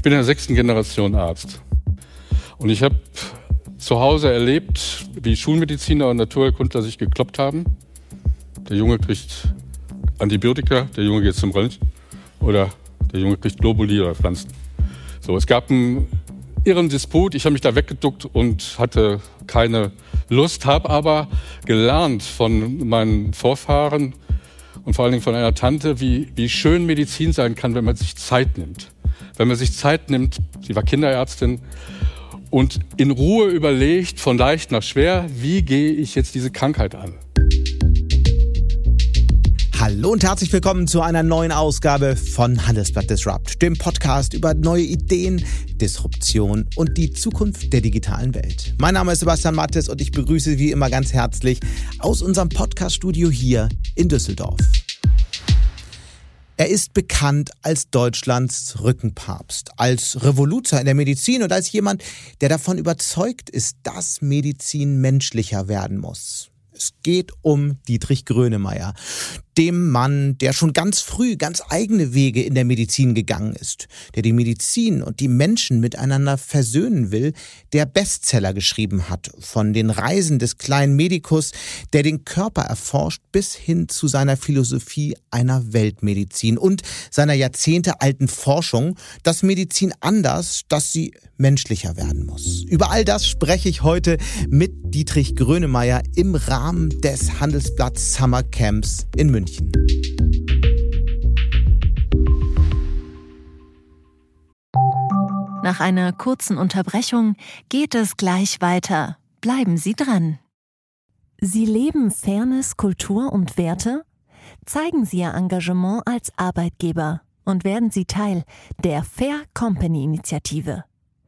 Ich bin in der sechsten Generation Arzt. Und ich habe zu Hause erlebt, wie Schulmediziner und Naturheilkundler sich gekloppt haben. Der Junge kriegt Antibiotika, der Junge geht zum Röntgen oder der Junge kriegt Globuli oder Pflanzen. So, es gab einen irren Disput. Ich habe mich da weggeduckt und hatte keine Lust, habe aber gelernt von meinen Vorfahren und vor allen Dingen von einer Tante, wie, wie schön Medizin sein kann, wenn man sich Zeit nimmt wenn man sich Zeit nimmt, sie war Kinderärztin, und in Ruhe überlegt, von leicht nach schwer, wie gehe ich jetzt diese Krankheit an? Hallo und herzlich willkommen zu einer neuen Ausgabe von Handelsblatt Disrupt, dem Podcast über neue Ideen, Disruption und die Zukunft der digitalen Welt. Mein Name ist Sebastian Mattes und ich begrüße wie immer ganz herzlich aus unserem Podcaststudio hier in Düsseldorf. Er ist bekannt als Deutschlands Rückenpapst, als Revoluzer in der Medizin und als jemand, der davon überzeugt ist, dass Medizin menschlicher werden muss. Es geht um Dietrich Grönemeyer, dem Mann, der schon ganz früh ganz eigene Wege in der Medizin gegangen ist, der die Medizin und die Menschen miteinander versöhnen will, der Bestseller geschrieben hat, von den Reisen des kleinen Medikus, der den Körper erforscht, bis hin zu seiner Philosophie einer Weltmedizin und seiner jahrzehntealten Forschung, dass Medizin anders, dass sie menschlicher werden muss. Über all das spreche ich heute mit Dietrich Grönemeyer im Rahmen des Handelsblatt Summer Camps in München. München. Nach einer kurzen Unterbrechung geht es gleich weiter. Bleiben Sie dran. Sie leben Fairness, Kultur und Werte? Zeigen Sie Ihr Engagement als Arbeitgeber und werden Sie Teil der Fair Company Initiative.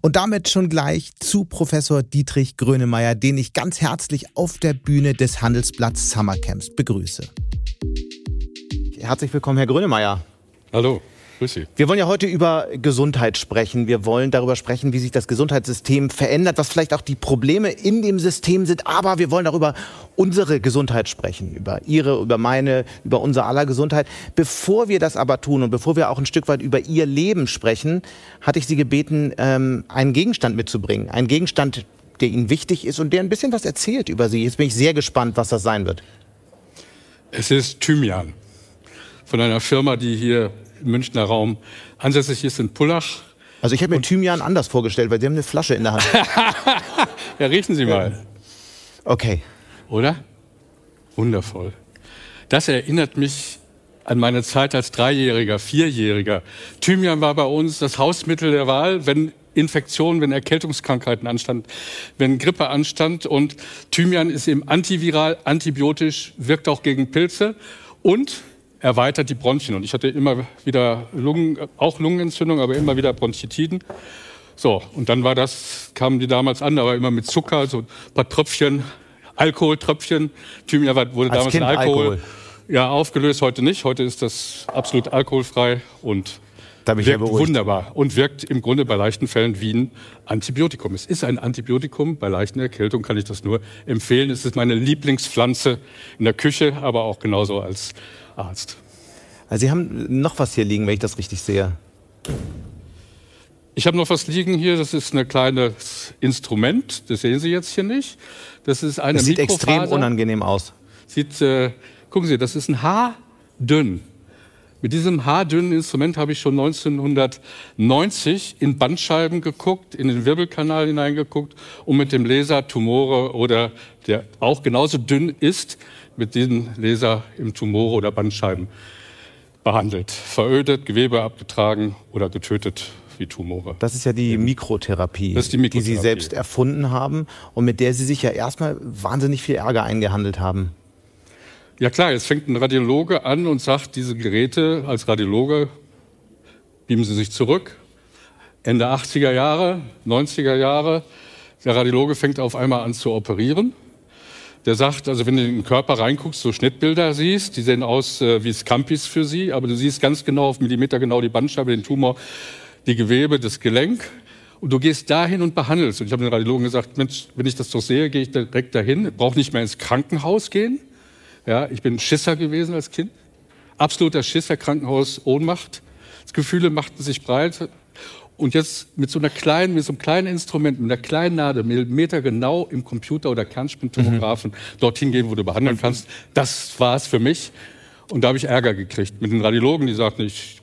Und damit schon gleich zu Professor Dietrich Grönemeyer, den ich ganz herzlich auf der Bühne des Handelsblatt Summercamps begrüße. Herzlich willkommen, Herr Grönemeyer. Hallo. Grüß Sie. Wir wollen ja heute über Gesundheit sprechen. Wir wollen darüber sprechen, wie sich das Gesundheitssystem verändert, was vielleicht auch die Probleme in dem System sind. Aber wir wollen darüber unsere Gesundheit sprechen, über Ihre, über meine, über unser aller Gesundheit. Bevor wir das aber tun und bevor wir auch ein Stück weit über Ihr Leben sprechen, hatte ich Sie gebeten, ähm, einen Gegenstand mitzubringen. Einen Gegenstand, der Ihnen wichtig ist und der ein bisschen was erzählt über Sie. Jetzt bin ich sehr gespannt, was das sein wird. Es ist Thymian von einer Firma, die hier Münchner Raum ansässig ist in Pullach. Also ich habe mir Thymian anders vorgestellt, weil Sie haben eine Flasche in der Hand. ja, riechen Sie mal. Okay. Oder? Wundervoll. Das erinnert mich an meine Zeit als Dreijähriger, Vierjähriger. Thymian war bei uns das Hausmittel der Wahl, wenn Infektionen, wenn Erkältungskrankheiten anstand, wenn Grippe anstand. Und Thymian ist eben antiviral, antibiotisch, wirkt auch gegen Pilze und erweitert die Bronchien. Und ich hatte immer wieder Lungen, auch Lungenentzündung, aber immer wieder Bronchitiden. So, und dann war das, kamen die damals an, aber immer mit Zucker, so ein paar Tröpfchen, Alkoholtröpfchen. Thymian wurde Als damals kind Alkohol, Alkohol. Ja, aufgelöst, heute nicht. Heute ist das absolut alkoholfrei und wirkt wunderbar und wirkt im Grunde bei leichten Fällen wie ein Antibiotikum. Es ist ein Antibiotikum. Bei leichten Erkältungen kann ich das nur empfehlen. Es ist meine Lieblingspflanze in der Küche, aber auch genauso als Arzt. Also Sie haben noch was hier liegen, wenn ich das richtig sehe. Ich habe noch was liegen hier. Das ist ein kleines Instrument. Das sehen Sie jetzt hier nicht. Das ist eine Das sieht extrem unangenehm aus. Sieht, äh, gucken Sie, das ist ein Haardünn. Mit diesem haardünnen Instrument habe ich schon 1990 in Bandscheiben geguckt, in den Wirbelkanal hineingeguckt und mit dem Laser Tumore oder der auch genauso dünn ist, mit diesem Laser im Tumore oder Bandscheiben behandelt. Verödet, Gewebe abgetragen oder getötet wie Tumore. Das ist ja die Mikrotherapie, die, Mikrotherapie, die Sie selbst erfunden haben und mit der Sie sich ja erstmal wahnsinnig viel Ärger eingehandelt haben. Ja klar, jetzt fängt ein Radiologe an und sagt, diese Geräte als Radiologe beamen Sie sich zurück. Ende 80er Jahre, 90er Jahre, der Radiologe fängt auf einmal an zu operieren. Der sagt, also wenn du in den Körper reinguckst, so Schnittbilder siehst, die sehen aus äh, wie Scampis für sie, aber du siehst ganz genau auf Millimeter genau die Bandscheibe, den Tumor, die Gewebe, das Gelenk. Und du gehst dahin und behandelst. Und ich habe den Radiologen gesagt, Mensch, wenn ich das doch sehe, gehe ich direkt dahin. Brauche nicht mehr ins Krankenhaus gehen. Ja, ich bin Schisser gewesen als Kind. Absoluter Schisser, Krankenhaus, Ohnmacht. Das Gefühle machten sich breit. Und jetzt mit so einer kleinen, mit so einem kleinen Instrument, mit einer kleinen Nadel, Millimeter genau im Computer oder Kernspintomographen mhm. dorthin gehen, wo du behandeln kannst. Das war es für mich. Und da habe ich Ärger gekriegt mit den Radiologen, die sagten, ich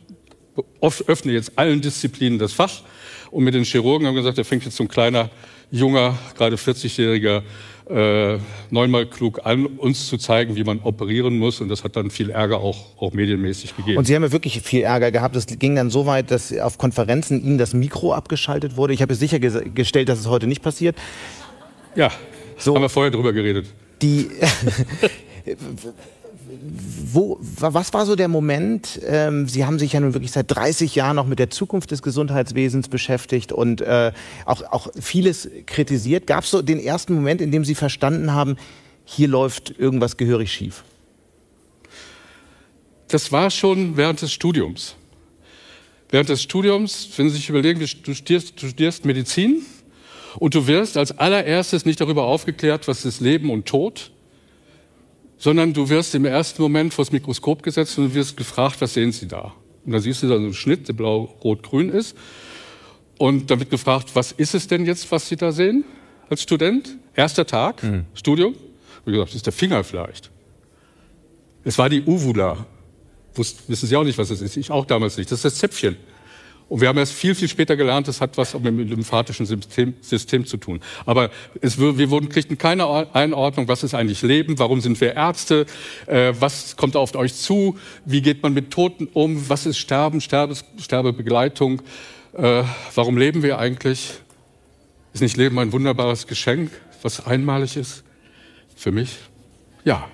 öffne jetzt allen Disziplinen das Fach. Und mit den Chirurgen haben gesagt, da fängt jetzt so ein kleiner, junger, gerade 40-jähriger äh, neunmal klug an, uns zu zeigen, wie man operieren muss. Und das hat dann viel Ärger auch, auch medienmäßig gegeben. Und Sie haben ja wirklich viel Ärger gehabt. Es ging dann so weit, dass auf Konferenzen Ihnen das Mikro abgeschaltet wurde. Ich habe sichergestellt, dass es heute nicht passiert. Ja, so, haben wir vorher drüber geredet. Die wo, was war so der Moment? Ähm, Sie haben sich ja nun wirklich seit 30 Jahren noch mit der Zukunft des Gesundheitswesens beschäftigt und äh, auch, auch vieles kritisiert. Gab es so den ersten Moment, in dem Sie verstanden haben, hier läuft irgendwas gehörig schief? Das war schon während des Studiums. Während des Studiums, wenn Sie sich überlegen, du studierst, du studierst Medizin und du wirst als allererstes nicht darüber aufgeklärt, was ist Leben und Tod, sondern du wirst im ersten Moment vor das Mikroskop gesetzt und du wirst gefragt, was sehen Sie da? Und dann siehst du da so einen Schnitt, der blau-rot-grün ist. Und dann wird gefragt, was ist es denn jetzt, was Sie da sehen als Student? Erster Tag, mhm. Studium. Wie gesagt, das ist der Finger vielleicht. Es war die Uvula. Wissen Sie auch nicht, was es ist. Ich auch damals nicht. Das ist das Zäpfchen. Und wir haben erst viel, viel später gelernt, das hat was mit dem lymphatischen System, System zu tun. Aber es, wir wurden, kriegten keine Einordnung, was ist eigentlich Leben, warum sind wir Ärzte, äh, was kommt auf euch zu, wie geht man mit Toten um, was ist Sterben, Sterbes, Sterbebegleitung, äh, warum leben wir eigentlich? Ist nicht Leben ein wunderbares Geschenk, was einmalig ist? Für mich? Ja.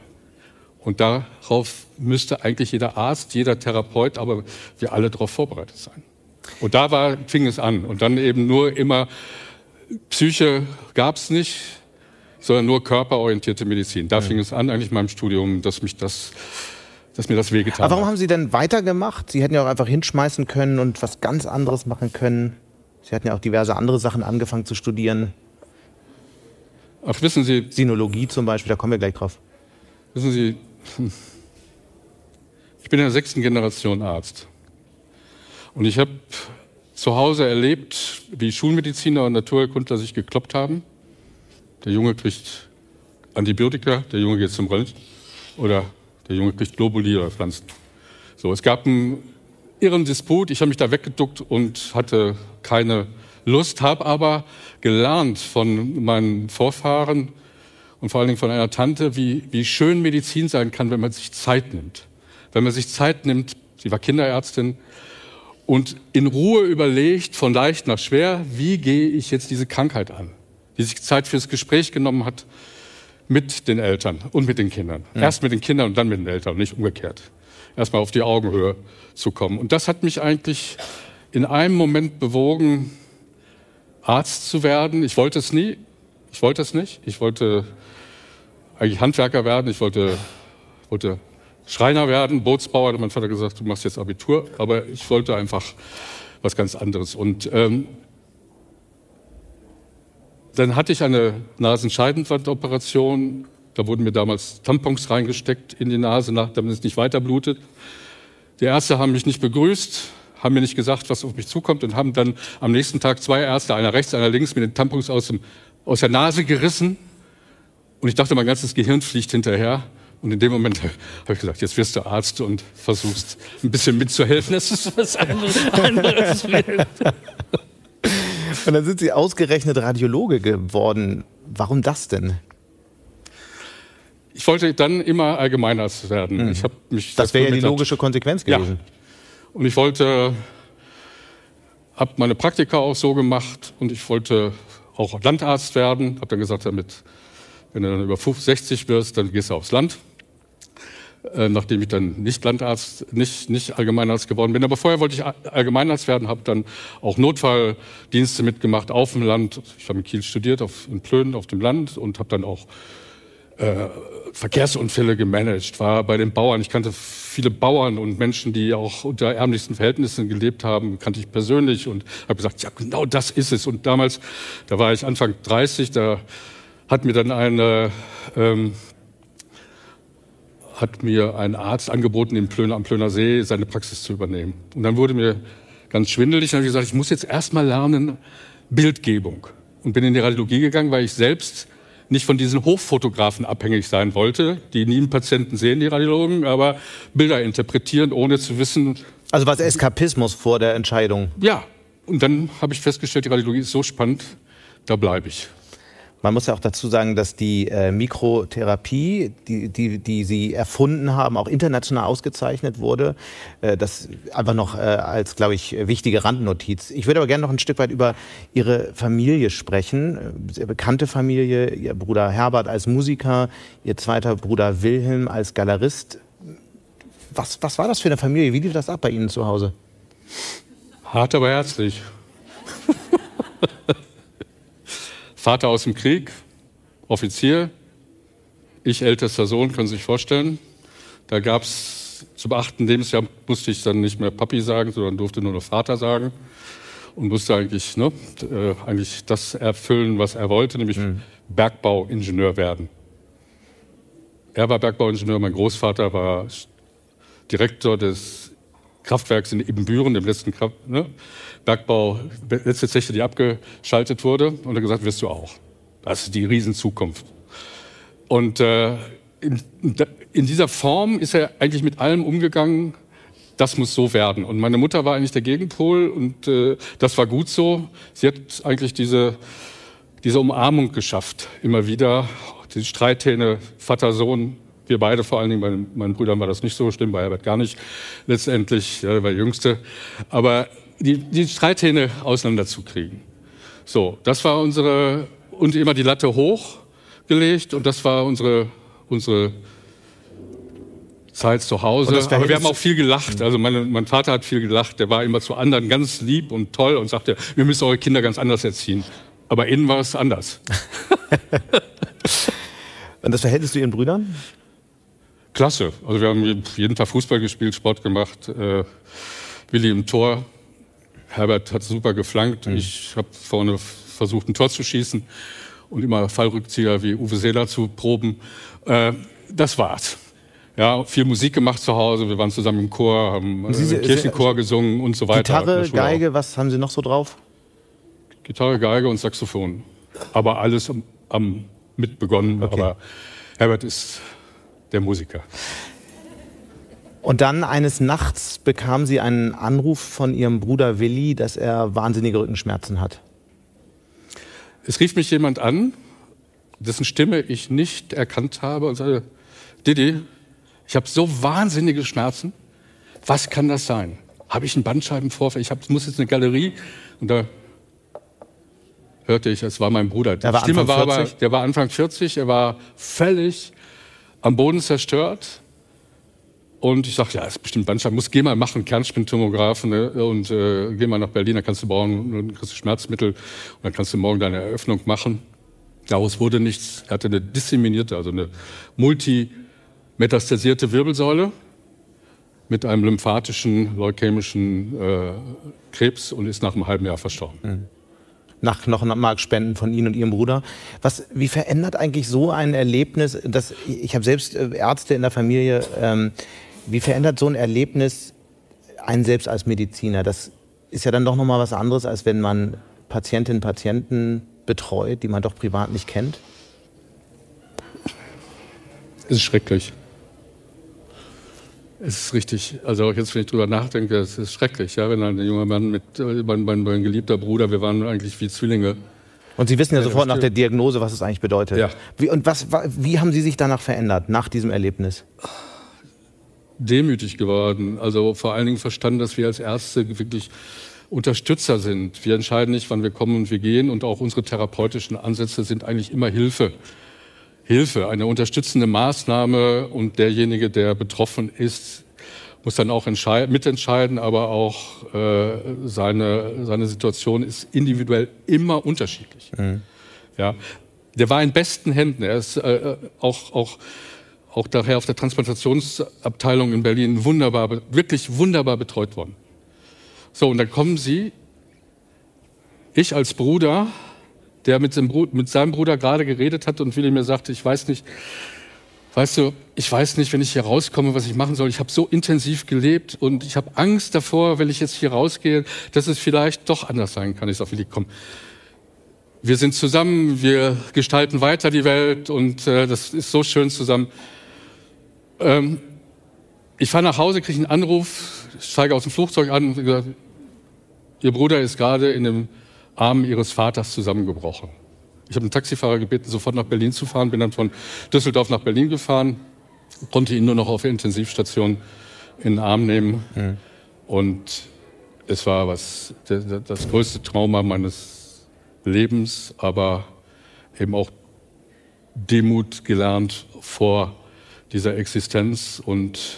Und darauf müsste eigentlich jeder Arzt, jeder Therapeut, aber wir alle darauf vorbereitet sein. Und da war, fing es an. Und dann eben nur immer, Psyche gab es nicht, sondern nur körperorientierte Medizin. Da ja. fing es an, eigentlich in meinem Studium, dass mich das dass mir das wehgetan Aber warum hat. haben Sie denn weitergemacht? Sie hätten ja auch einfach hinschmeißen können und was ganz anderes machen können. Sie hatten ja auch diverse andere Sachen angefangen zu studieren. Ach, wissen Sie. Sinologie zum Beispiel, da kommen wir gleich drauf. Wissen Sie, ich bin in der sechsten Generation Arzt. Und ich habe zu Hause erlebt, wie Schulmediziner und Naturheilkundler sich gekloppt haben. Der Junge kriegt Antibiotika, der Junge geht zum Röntgen oder der Junge kriegt Globuli oder Pflanzen. So, es gab einen irren Disput. Ich habe mich da weggeduckt und hatte keine Lust, habe aber gelernt von meinen Vorfahren und vor allen Dingen von einer Tante, wie, wie schön Medizin sein kann, wenn man sich Zeit nimmt. Wenn man sich Zeit nimmt, sie war Kinderärztin, und in Ruhe überlegt, von leicht nach schwer, wie gehe ich jetzt diese Krankheit an? Die sich Zeit fürs Gespräch genommen hat mit den Eltern und mit den Kindern. Ja. Erst mit den Kindern und dann mit den Eltern, nicht umgekehrt. Erstmal auf die Augenhöhe zu kommen. Und das hat mich eigentlich in einem Moment bewogen, Arzt zu werden. Ich wollte es nie. Ich wollte es nicht. Ich wollte eigentlich Handwerker werden. Ich wollte, wollte Schreiner werden, Bootsbauer, hat mein Vater gesagt, du machst jetzt Abitur, aber ich wollte einfach was ganz anderes. Und ähm, dann hatte ich eine Nasenscheidenwandoperation. Da wurden mir damals Tampons reingesteckt in die Nase, damit es nicht weiter blutet. Die Ärzte haben mich nicht begrüßt, haben mir nicht gesagt, was auf mich zukommt und haben dann am nächsten Tag zwei Ärzte, einer rechts, einer links, mit den Tampons aus, dem, aus der Nase gerissen. Und ich dachte, mein ganzes Gehirn fliegt hinterher. Und in dem Moment habe ich gesagt, jetzt wirst du Arzt und versuchst ein bisschen mitzuhelfen. Das ist was anderes. und dann sind Sie ausgerechnet Radiologe geworden. Warum das denn? Ich wollte dann immer Allgemeinarzt werden. Mhm. Ich mich das wäre ja die logische Konsequenz gewesen. Ja. Und ich wollte, habe meine Praktika auch so gemacht und ich wollte auch Landarzt werden. Habe dann gesagt, damit, wenn du dann über 60 wirst, dann gehst du aufs Land. äh, nachdem ich dann nicht Landarzt, nicht, nicht Allgemeinarzt geworden bin. Aber vorher wollte ich Allgemeinarzt werden, habe dann auch Notfalldienste mitgemacht auf dem Land. Ich habe in Kiel studiert, auf, in Plön auf dem Land und habe dann auch äh, Verkehrsunfälle gemanagt, war bei den Bauern. Ich kannte viele Bauern und Menschen, die auch unter ärmlichsten Verhältnissen gelebt haben, kannte ich persönlich und habe gesagt, ja, genau das ist es. Und damals, da war ich Anfang 30, da hat mir dann eine ähm, hat mir ein Arzt angeboten, im Plöner, am Plöner See seine Praxis zu übernehmen. Und dann wurde mir ganz schwindelig und habe gesagt, ich muss jetzt erstmal lernen Bildgebung. Und bin in die Radiologie gegangen, weil ich selbst nicht von diesen Hochfotografen abhängig sein wollte, die nie einen Patienten sehen, die Radiologen, aber Bilder interpretieren, ohne zu wissen. Also was Eskapismus vor der Entscheidung? Ja. Und dann habe ich festgestellt, die Radiologie ist so spannend, da bleibe ich. Man muss ja auch dazu sagen, dass die äh, Mikrotherapie, die, die, die Sie erfunden haben, auch international ausgezeichnet wurde. Äh, das einfach noch äh, als, glaube ich, wichtige Randnotiz. Ich würde aber gerne noch ein Stück weit über Ihre Familie sprechen. Äh, sehr bekannte Familie, Ihr Bruder Herbert als Musiker, Ihr zweiter Bruder Wilhelm als Galerist. Was, was war das für eine Familie? Wie lief das ab bei Ihnen zu Hause? Hart, aber herzlich. Vater aus dem Krieg, Offizier, ich ältester Sohn, können Sie sich vorstellen. Da gab es zum achten Lebensjahr musste ich dann nicht mehr Papi sagen, sondern durfte nur noch Vater sagen und musste eigentlich, ne, äh, eigentlich das erfüllen, was er wollte, nämlich mhm. Bergbauingenieur werden. Er war Bergbauingenieur, mein Großvater war Direktor des Kraftwerks in Ebenbüren, dem letzten Kraft, ne, Bergbau, letzte Zeche, die abgeschaltet wurde. Und er hat gesagt, wirst du auch. Das ist die Riesenzukunft. Und äh, in, in, dieser Form ist er eigentlich mit allem umgegangen, das muss so werden. Und meine Mutter war eigentlich der Gegenpol und äh, das war gut so. Sie hat eigentlich diese, diese Umarmung geschafft, immer wieder. Die Streithähne, Vater, Sohn, wir beide vor allen Dingen, bei meinen Brüdern war das nicht so schlimm, bei Herbert gar nicht letztendlich, ja, war der Jüngste. Aber die, die Streithähne auseinanderzukriegen. So, das war unsere, und immer die Latte hochgelegt und das war unsere, unsere Zeit zu Hause. Aber wir haben auch viel gelacht. Also meine, mein Vater hat viel gelacht. Der war immer zu anderen ganz lieb und toll und sagte, wir müssen eure Kinder ganz anders erziehen. Aber innen war es anders. und das Verhältnis zu Ihren Brüdern? Klasse. Also wir haben jeden Tag Fußball gespielt, Sport gemacht. Äh, Willi im Tor. Herbert hat super geflankt. Mhm. Ich habe vorne versucht, ein Tor zu schießen und immer Fallrückzieher wie Uwe Seeler zu proben. Äh, das war's. Ja, viel Musik gemacht zu Hause. Wir waren zusammen im Chor, haben äh, Sie, Kirchenchor gesungen und so weiter. Gitarre, Geige, was haben Sie noch so drauf? Gitarre, Geige und Saxophon. Aber alles am, am mit begonnen. Okay. Aber Herbert ist der Musiker. Und dann eines Nachts bekam sie einen Anruf von ihrem Bruder Willi, dass er wahnsinnige Rückenschmerzen hat. Es rief mich jemand an, dessen Stimme ich nicht erkannt habe und sagte, Didi, ich habe so wahnsinnige Schmerzen. Was kann das sein? Habe ich einen Bandscheibenvorfall? Ich hab, muss jetzt eine Galerie. Und da hörte ich, es war mein Bruder. Die Stimme Anfang war aber, der war Anfang 40, er war völlig am Boden zerstört. Und ich sagte, ja, ist bestimmt Bandscheiben, muss geh mal machen, Kernspintomographen ne? und äh, geh mal nach Berlin, dann kannst du morgen dann kriegst du Schmerzmittel und dann kannst du morgen deine Eröffnung machen. Daraus wurde nichts. Er hatte eine disseminierte, also eine multimetastasierte Wirbelsäule mit einem lymphatischen, leukämischen äh, Krebs und ist nach einem halben Jahr verstorben. Mhm nach Knochenmarkspenden von Ihnen und Ihrem Bruder. Was, wie verändert eigentlich so ein Erlebnis, das, ich habe selbst äh, Ärzte in der Familie, ähm, wie verändert so ein Erlebnis einen selbst als Mediziner? Das ist ja dann doch nochmal was anderes, als wenn man Patientinnen und Patienten betreut, die man doch privat nicht kennt. Es ist schrecklich. Es ist richtig. Also jetzt, wenn ich drüber nachdenke, es ist schrecklich, ja, wenn ein junger Mann mit, äh, mein, mein, mein geliebter Bruder, wir waren eigentlich wie Zwillinge. Und Sie wissen ja sofort nach der Diagnose, was es eigentlich bedeutet. Ja. Wie, und was, wie haben Sie sich danach verändert, nach diesem Erlebnis? Demütig geworden. Also vor allen Dingen verstanden, dass wir als Ärzte wirklich Unterstützer sind. Wir entscheiden nicht, wann wir kommen und wir gehen. Und auch unsere therapeutischen Ansätze sind eigentlich immer Hilfe. Hilfe, eine unterstützende Maßnahme und derjenige, der betroffen ist, muss dann auch mitentscheiden, aber auch äh, seine, seine Situation ist individuell immer unterschiedlich. Mhm. Ja, der war in besten Händen. Er ist äh, äh auch, auch, auch daher auf der Transplantationsabteilung in Berlin wunderbar, wirklich wunderbar betreut worden. So, und dann kommen Sie, ich als Bruder, der mit seinem, Bruder, mit seinem Bruder gerade geredet hat und Willi mir sagte, ich weiß nicht, weißt du, ich weiß nicht, wenn ich hier rauskomme, was ich machen soll. Ich habe so intensiv gelebt und ich habe Angst davor, wenn ich jetzt hier rausgehe, dass es vielleicht doch anders sein kann. Ich sage, Willi, komm, wir sind zusammen, wir gestalten weiter die Welt und äh, das ist so schön zusammen. Ähm, ich fahre nach Hause, kriege einen Anruf, steige aus dem Flugzeug an und gesagt, Ihr Bruder ist gerade in dem Arm Ihres Vaters zusammengebrochen. Ich habe den Taxifahrer gebeten, sofort nach Berlin zu fahren, bin dann von Düsseldorf nach Berlin gefahren, konnte ihn nur noch auf der Intensivstation in den Arm nehmen. Mhm. Und es war was, das größte Trauma meines Lebens, aber eben auch Demut gelernt vor dieser Existenz und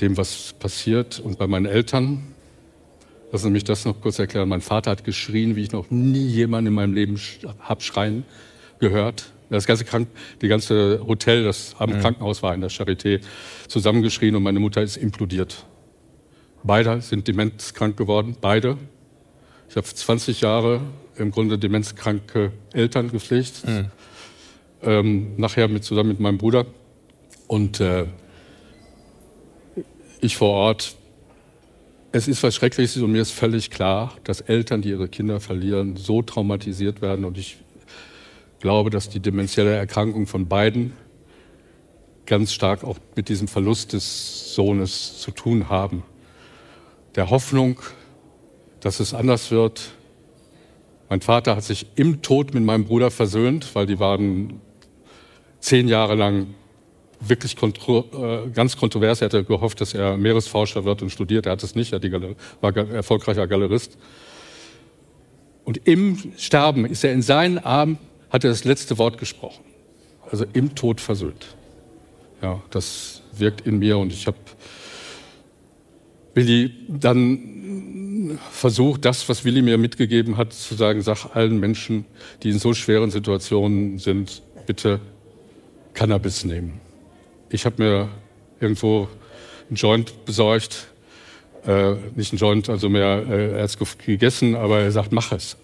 dem, was passiert. Und bei meinen Eltern, Lassen Sie mich das noch kurz erklären. Mein Vater hat geschrien, wie ich noch nie jemanden in meinem Leben hab schreien gehört. Das ganze Krank die ganze Hotel, das am mhm. Krankenhaus war in der Charité, zusammengeschrien und meine Mutter ist implodiert. Beide sind demenzkrank geworden, beide. Ich habe 20 Jahre im Grunde demenzkranke Eltern gepflegt. Mhm. Ähm, nachher mit, zusammen mit meinem Bruder. Und äh, ich vor Ort es ist was Schreckliches und mir ist völlig klar, dass Eltern, die ihre Kinder verlieren, so traumatisiert werden. Und ich glaube, dass die dementielle Erkrankung von beiden ganz stark auch mit diesem Verlust des Sohnes zu tun haben. Der Hoffnung, dass es anders wird. Mein Vater hat sich im Tod mit meinem Bruder versöhnt, weil die waren zehn Jahre lang wirklich kontro äh, ganz kontrovers. Er hatte gehofft, dass er Meeresforscher wird und studiert. Er hat es nicht, er war erfolgreicher Galerist. Und im Sterben ist er in seinen Armen, hat er das letzte Wort gesprochen. Also im Tod versöhnt. Ja, das wirkt in mir und ich habe Willi dann versucht, das, was Willi mir mitgegeben hat, zu sagen, sag allen Menschen, die in so schweren Situationen sind, bitte Cannabis nehmen. Ich habe mir irgendwo einen Joint besorgt, äh, nicht einen Joint, also mehr äh, erst gegessen, aber er sagt, mach es.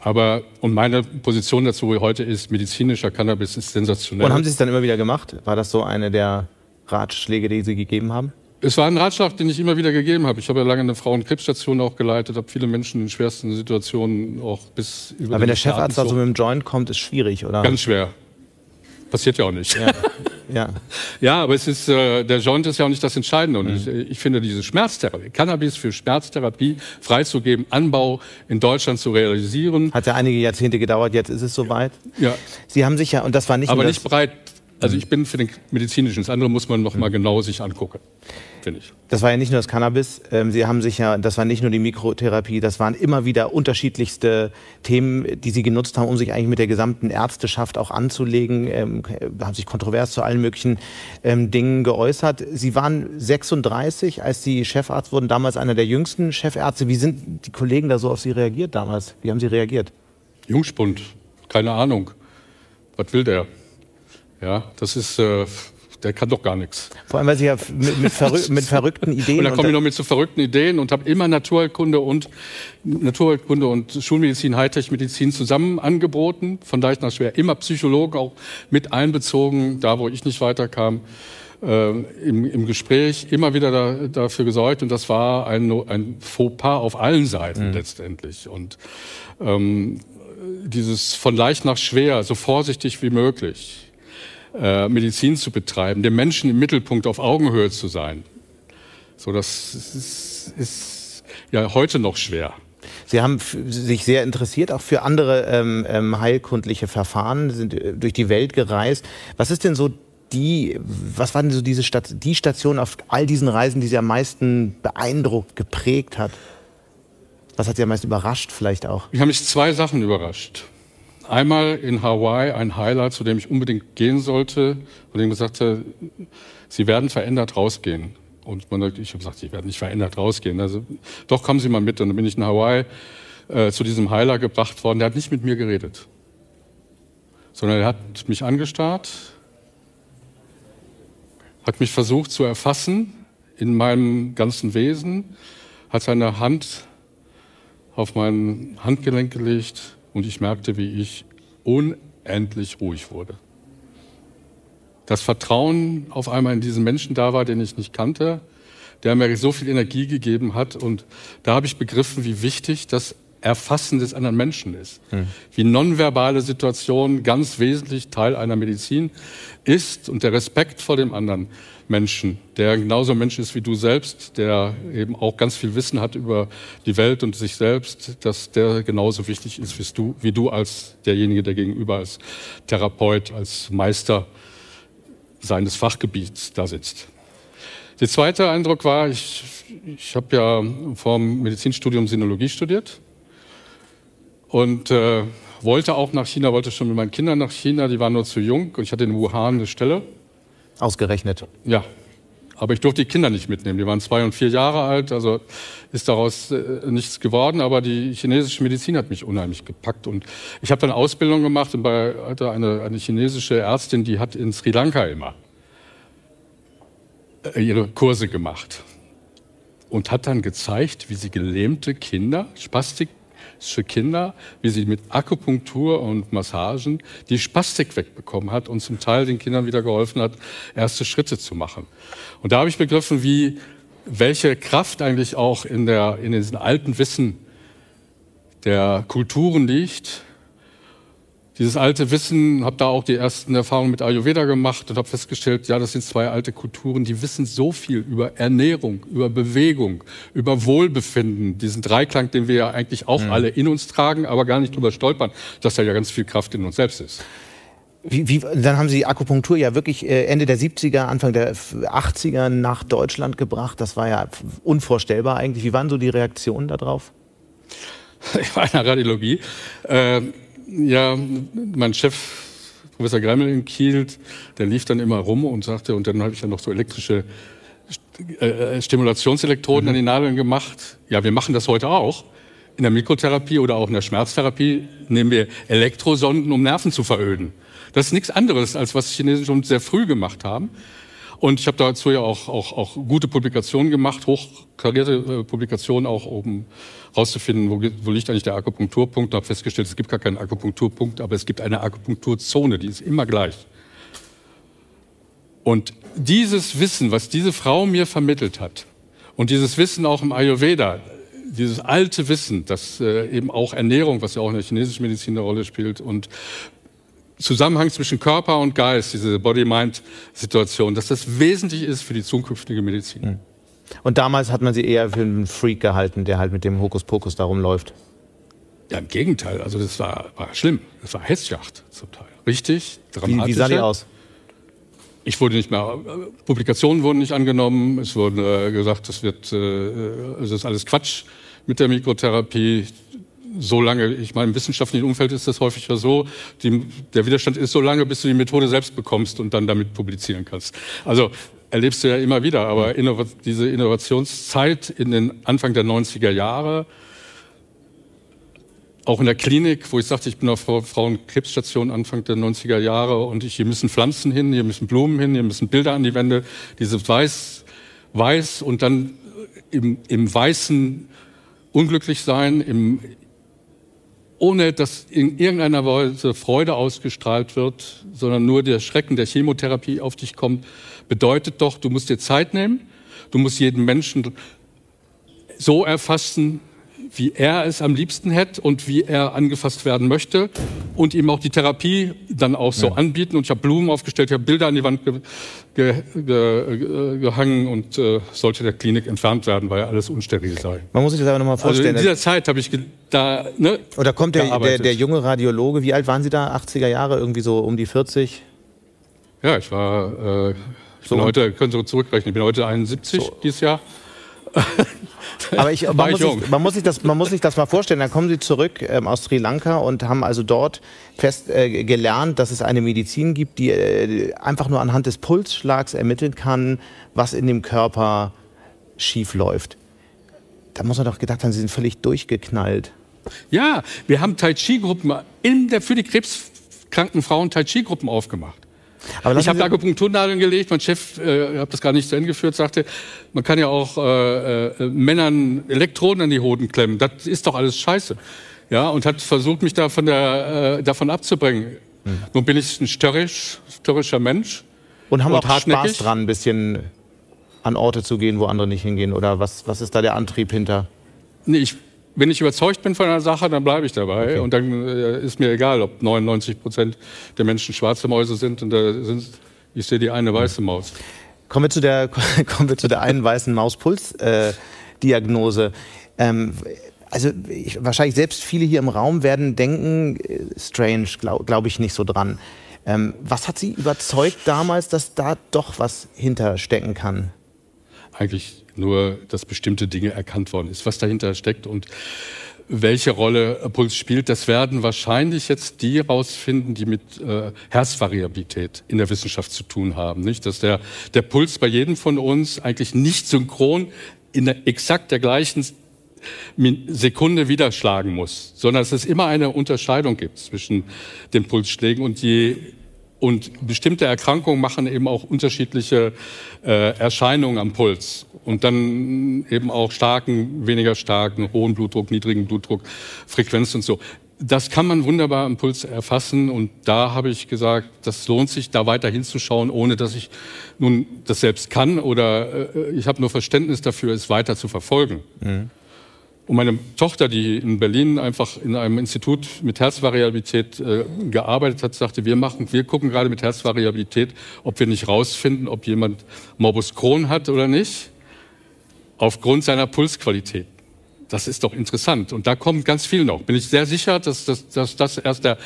Aber und meine Position dazu heute ist, medizinischer Cannabis ist sensationell. Und haben Sie es dann immer wieder gemacht? War das so eine der Ratschläge, die Sie gegeben haben? Es war ein Ratschlag, den ich immer wieder gegeben habe. Ich habe ja lange eine Frauenkrebsstation auch geleitet, habe viele Menschen in schwersten Situationen auch bis über. Aber wenn der Chefarzt da so mit dem Joint kommt, ist schwierig, oder? Ganz schwer. Passiert ja auch nicht. Ja, ja. ja aber es ist, äh, der Joint ist ja auch nicht das Entscheidende. Und mhm. ich, ich, finde diese Schmerztherapie, Cannabis für Schmerztherapie freizugeben, Anbau in Deutschland zu realisieren. Hat ja einige Jahrzehnte gedauert, jetzt ist es soweit. Ja. Sie haben sich ja, und das war nicht Aber nicht breit also ich bin für den medizinischen. Das andere muss man noch mal genau sich angucken, finde ich. Das war ja nicht nur das Cannabis. Ähm, Sie haben sich ja, das war nicht nur die Mikrotherapie. Das waren immer wieder unterschiedlichste Themen, die Sie genutzt haben, um sich eigentlich mit der gesamten Ärzteschaft auch anzulegen. Ähm, haben sich kontrovers zu allen möglichen ähm, Dingen geäußert. Sie waren 36, als Sie Chefarzt wurden, damals einer der jüngsten Chefärzte. Wie sind die Kollegen da so auf Sie reagiert damals? Wie haben Sie reagiert? Jungspund, keine Ahnung. Was will der? Ja, das ist, äh, der kann doch gar nichts. Vor allem, weil Sie ja mit, mit, verrück mit verrückten Ideen. Und dann komme ich noch mit so verrückten Ideen und habe immer Naturheilkunde und Naturheilkunde und Schulmedizin, Hightech-Medizin zusammen angeboten. Von leicht nach schwer. Immer Psychologen auch mit einbezogen, da wo ich nicht weiterkam. Äh, im, im Gespräch immer wieder da, dafür gesorgt und das war ein, ein Fauxpas auf allen Seiten mhm. letztendlich. Und ähm, dieses von leicht nach schwer, so vorsichtig wie möglich äh, Medizin zu betreiben, dem Menschen im Mittelpunkt auf Augenhöhe zu sein. So, das ist, ist ja heute noch schwer. Sie haben sich sehr interessiert, auch für andere ähm, ähm, heilkundliche Verfahren, sind äh, durch die Welt gereist. Was ist denn so die, was war denn so diese Stat die Station auf all diesen Reisen, die Sie am meisten beeindruckt, geprägt hat? Was hat Sie am meisten überrascht vielleicht auch? Ich habe mich zwei Sachen überrascht. Einmal in Hawaii ein Heiler, zu dem ich unbedingt gehen sollte, und dem gesagt hat, Sie werden verändert rausgehen. Und man, ich habe gesagt, Sie werden nicht verändert rausgehen. Also doch, kommen Sie mal mit. Und dann bin ich in Hawaii äh, zu diesem Heiler gebracht worden. Der hat nicht mit mir geredet, sondern er hat mich angestarrt, hat mich versucht zu erfassen in meinem ganzen Wesen, hat seine Hand auf mein Handgelenk gelegt und ich merkte, wie ich unendlich ruhig wurde. Das Vertrauen auf einmal in diesen Menschen da war, den ich nicht kannte, der mir so viel Energie gegeben hat. Und da habe ich begriffen, wie wichtig das Erfassen des anderen Menschen ist. Hm. Wie nonverbale Situation ganz wesentlich Teil einer Medizin ist und der Respekt vor dem anderen Menschen, der genauso Mensch ist wie du selbst, der eben auch ganz viel Wissen hat über die Welt und sich selbst, dass der genauso wichtig ist wie du, wie du als derjenige, der gegenüber als Therapeut, als Meister seines Fachgebiets da sitzt. Der zweite Eindruck war, ich, ich habe ja vor dem Medizinstudium Sinologie studiert und äh, wollte auch nach China, wollte schon mit meinen Kindern nach China, die waren nur zu jung und ich hatte in Wuhan eine Stelle Ausgerechnet. Ja. Aber ich durfte die Kinder nicht mitnehmen. Die waren zwei und vier Jahre alt, also ist daraus äh, nichts geworden. Aber die chinesische Medizin hat mich unheimlich gepackt. Und ich habe dann Ausbildung gemacht und bei hatte eine, eine chinesische Ärztin, die hat in Sri Lanka immer äh, ihre Kurse gemacht und hat dann gezeigt, wie sie gelähmte Kinder, Spastik für Kinder, wie sie mit Akupunktur und Massagen die Spastik wegbekommen hat und zum Teil den Kindern wieder geholfen hat, erste Schritte zu machen. Und da habe ich begriffen, wie, welche Kraft eigentlich auch in, der, in diesem alten Wissen der Kulturen liegt, dieses alte Wissen, habe da auch die ersten Erfahrungen mit Ayurveda gemacht und habe festgestellt, ja, das sind zwei alte Kulturen, die wissen so viel über Ernährung, über Bewegung, über Wohlbefinden, diesen Dreiklang, den wir ja eigentlich auch mhm. alle in uns tragen, aber gar nicht drüber stolpern, dass da ja ganz viel Kraft in uns selbst ist. Wie, wie, dann haben Sie Akupunktur ja wirklich äh, Ende der 70er, Anfang der 80er nach Deutschland gebracht. Das war ja unvorstellbar eigentlich. Wie waren so die Reaktionen darauf? Ich war in der Radiologie. Ähm ja, mein Chef, Professor Greimel in Kiel, der lief dann immer rum und sagte, und dann habe ich dann noch so elektrische äh, Stimulationselektroden mhm. an die Nadeln gemacht. Ja, wir machen das heute auch. In der Mikrotherapie oder auch in der Schmerztherapie nehmen wir Elektrosonden, um Nerven zu veröden. Das ist nichts anderes, als was die Chinesen schon sehr früh gemacht haben. Und ich habe dazu ja auch, auch, auch gute Publikationen gemacht, hochkarierte äh, Publikationen auch, um rauszufinden, wo, wo liegt eigentlich der Akupunkturpunkt. Ich habe festgestellt, es gibt gar keinen Akupunkturpunkt, aber es gibt eine Akupunkturzone, die ist immer gleich. Und dieses Wissen, was diese Frau mir vermittelt hat, und dieses Wissen auch im Ayurveda, dieses alte Wissen, dass äh, eben auch Ernährung, was ja auch in der chinesischen Medizin eine Rolle spielt, und Zusammenhang zwischen Körper und Geist, diese Body-Mind-Situation, dass das wesentlich ist für die zukünftige Medizin. Hm. Und damals hat man sie eher für einen Freak gehalten, der halt mit dem Hokuspokus darum läuft. Ja, im Gegenteil. Also das war, war schlimm. Das war Hetzjagd zum Teil. Richtig, dramatisch. Wie, wie sah die aus? Ich wurde nicht mehr, Publikationen wurden nicht angenommen. Es wurde äh, gesagt, das wird, äh, das ist alles Quatsch mit der Mikrotherapie so lange, ich meine, im wissenschaftlichen Umfeld ist das häufig ja so, die, der Widerstand ist so lange, bis du die Methode selbst bekommst und dann damit publizieren kannst. Also erlebst du ja immer wieder, aber innov diese Innovationszeit in den Anfang der 90er Jahre, auch in der Klinik, wo ich sagte, ich bin auf Frauenkrebsstation Anfang der 90er Jahre und ich, hier müssen Pflanzen hin, hier müssen Blumen hin, hier müssen Bilder an die Wände, dieses Weiß, Weiß und dann im, im Weißen unglücklich sein, im, ohne dass in irgendeiner Weise Freude ausgestrahlt wird, sondern nur der Schrecken der Chemotherapie auf dich kommt, bedeutet doch, du musst dir Zeit nehmen, du musst jeden Menschen so erfassen, wie er es am liebsten hätte und wie er angefasst werden möchte und ihm auch die Therapie dann auch so ja. anbieten. Und ich habe Blumen aufgestellt, ich habe Bilder an die Wand ge ge ge gehangen und äh, sollte der Klinik entfernt werden, weil alles unsteril sei. Man muss sich das aber nochmal vorstellen. Also in dieser Zeit habe ich da. Ne, Oder kommt der, der, der junge Radiologe, wie alt waren Sie da? 80er Jahre, irgendwie so um die 40? Ja, ich war. Äh, ich so. bin heute, können Sie zurückrechnen, ich bin heute 71 so. dieses Jahr. Aber ich, man, muss sich, man, muss sich, das, man muss sich das mal vorstellen. Dann kommen Sie zurück ähm, aus Sri Lanka und haben also dort fest äh, gelernt, dass es eine Medizin gibt, die äh, einfach nur anhand des Pulsschlags ermitteln kann, was in dem Körper schief läuft. Da muss man doch gedacht haben, Sie sind völlig durchgeknallt. Ja, wir haben Tai Chi-Gruppen für die krebskranken Frauen Tai Chi-Gruppen aufgemacht. Aber ich habe Akupunkturnadeln gelegt. Mein Chef, äh, ich habe das gar nicht zu Ende geführt, sagte, man kann ja auch äh, äh, Männern Elektroden an die Hoden klemmen. Das ist doch alles Scheiße. Ja, und hat versucht, mich da von der, äh, davon abzubringen. Hm. Nun bin ich ein störrisch, störrischer Mensch. Und haben und auch Spaß dran, ein bisschen an Orte zu gehen, wo andere nicht hingehen? Oder was, was ist da der Antrieb hinter? Nee, ich wenn ich überzeugt bin von einer Sache, dann bleibe ich dabei. Okay. Und dann äh, ist mir egal, ob 99 Prozent der Menschen schwarze Mäuse sind und da sind, ich sehe die eine weiße Maus. Kommen wir zu der, kommen wir zu der einen weißen Maus-Puls-Diagnose. ähm, also ich, wahrscheinlich selbst viele hier im Raum werden denken, äh, strange, glaube glaub ich nicht so dran. Ähm, was hat Sie überzeugt damals, dass da doch was hinterstecken kann? Eigentlich nur, dass bestimmte Dinge erkannt worden ist. Was dahinter steckt und welche Rolle Puls spielt, das werden wahrscheinlich jetzt die herausfinden, die mit äh, Herzvariabilität in der Wissenschaft zu tun haben. Nicht, dass der, der Puls bei jedem von uns eigentlich nicht synchron in der, exakt der gleichen Sekunde wieder schlagen muss, sondern dass es immer eine Unterscheidung gibt zwischen den Pulsschlägen und je und bestimmte Erkrankungen machen eben auch unterschiedliche äh, Erscheinungen am Puls. Und dann eben auch starken, weniger starken, hohen Blutdruck, niedrigen Blutdruck, Frequenz und so. Das kann man wunderbar am Puls erfassen. Und da habe ich gesagt, das lohnt sich, da weiter hinzuschauen, ohne dass ich nun das selbst kann oder äh, ich habe nur Verständnis dafür, es weiter zu verfolgen. Mhm. Und meine Tochter, die in Berlin einfach in einem Institut mit Herzvariabilität äh, gearbeitet hat, sagte, wir machen, wir gucken gerade mit Herzvariabilität, ob wir nicht rausfinden, ob jemand Morbus Crohn hat oder nicht, aufgrund seiner Pulsqualität. Das ist doch interessant. Und da kommt ganz viel noch. Bin ich sehr sicher, dass, dass, dass das erst der,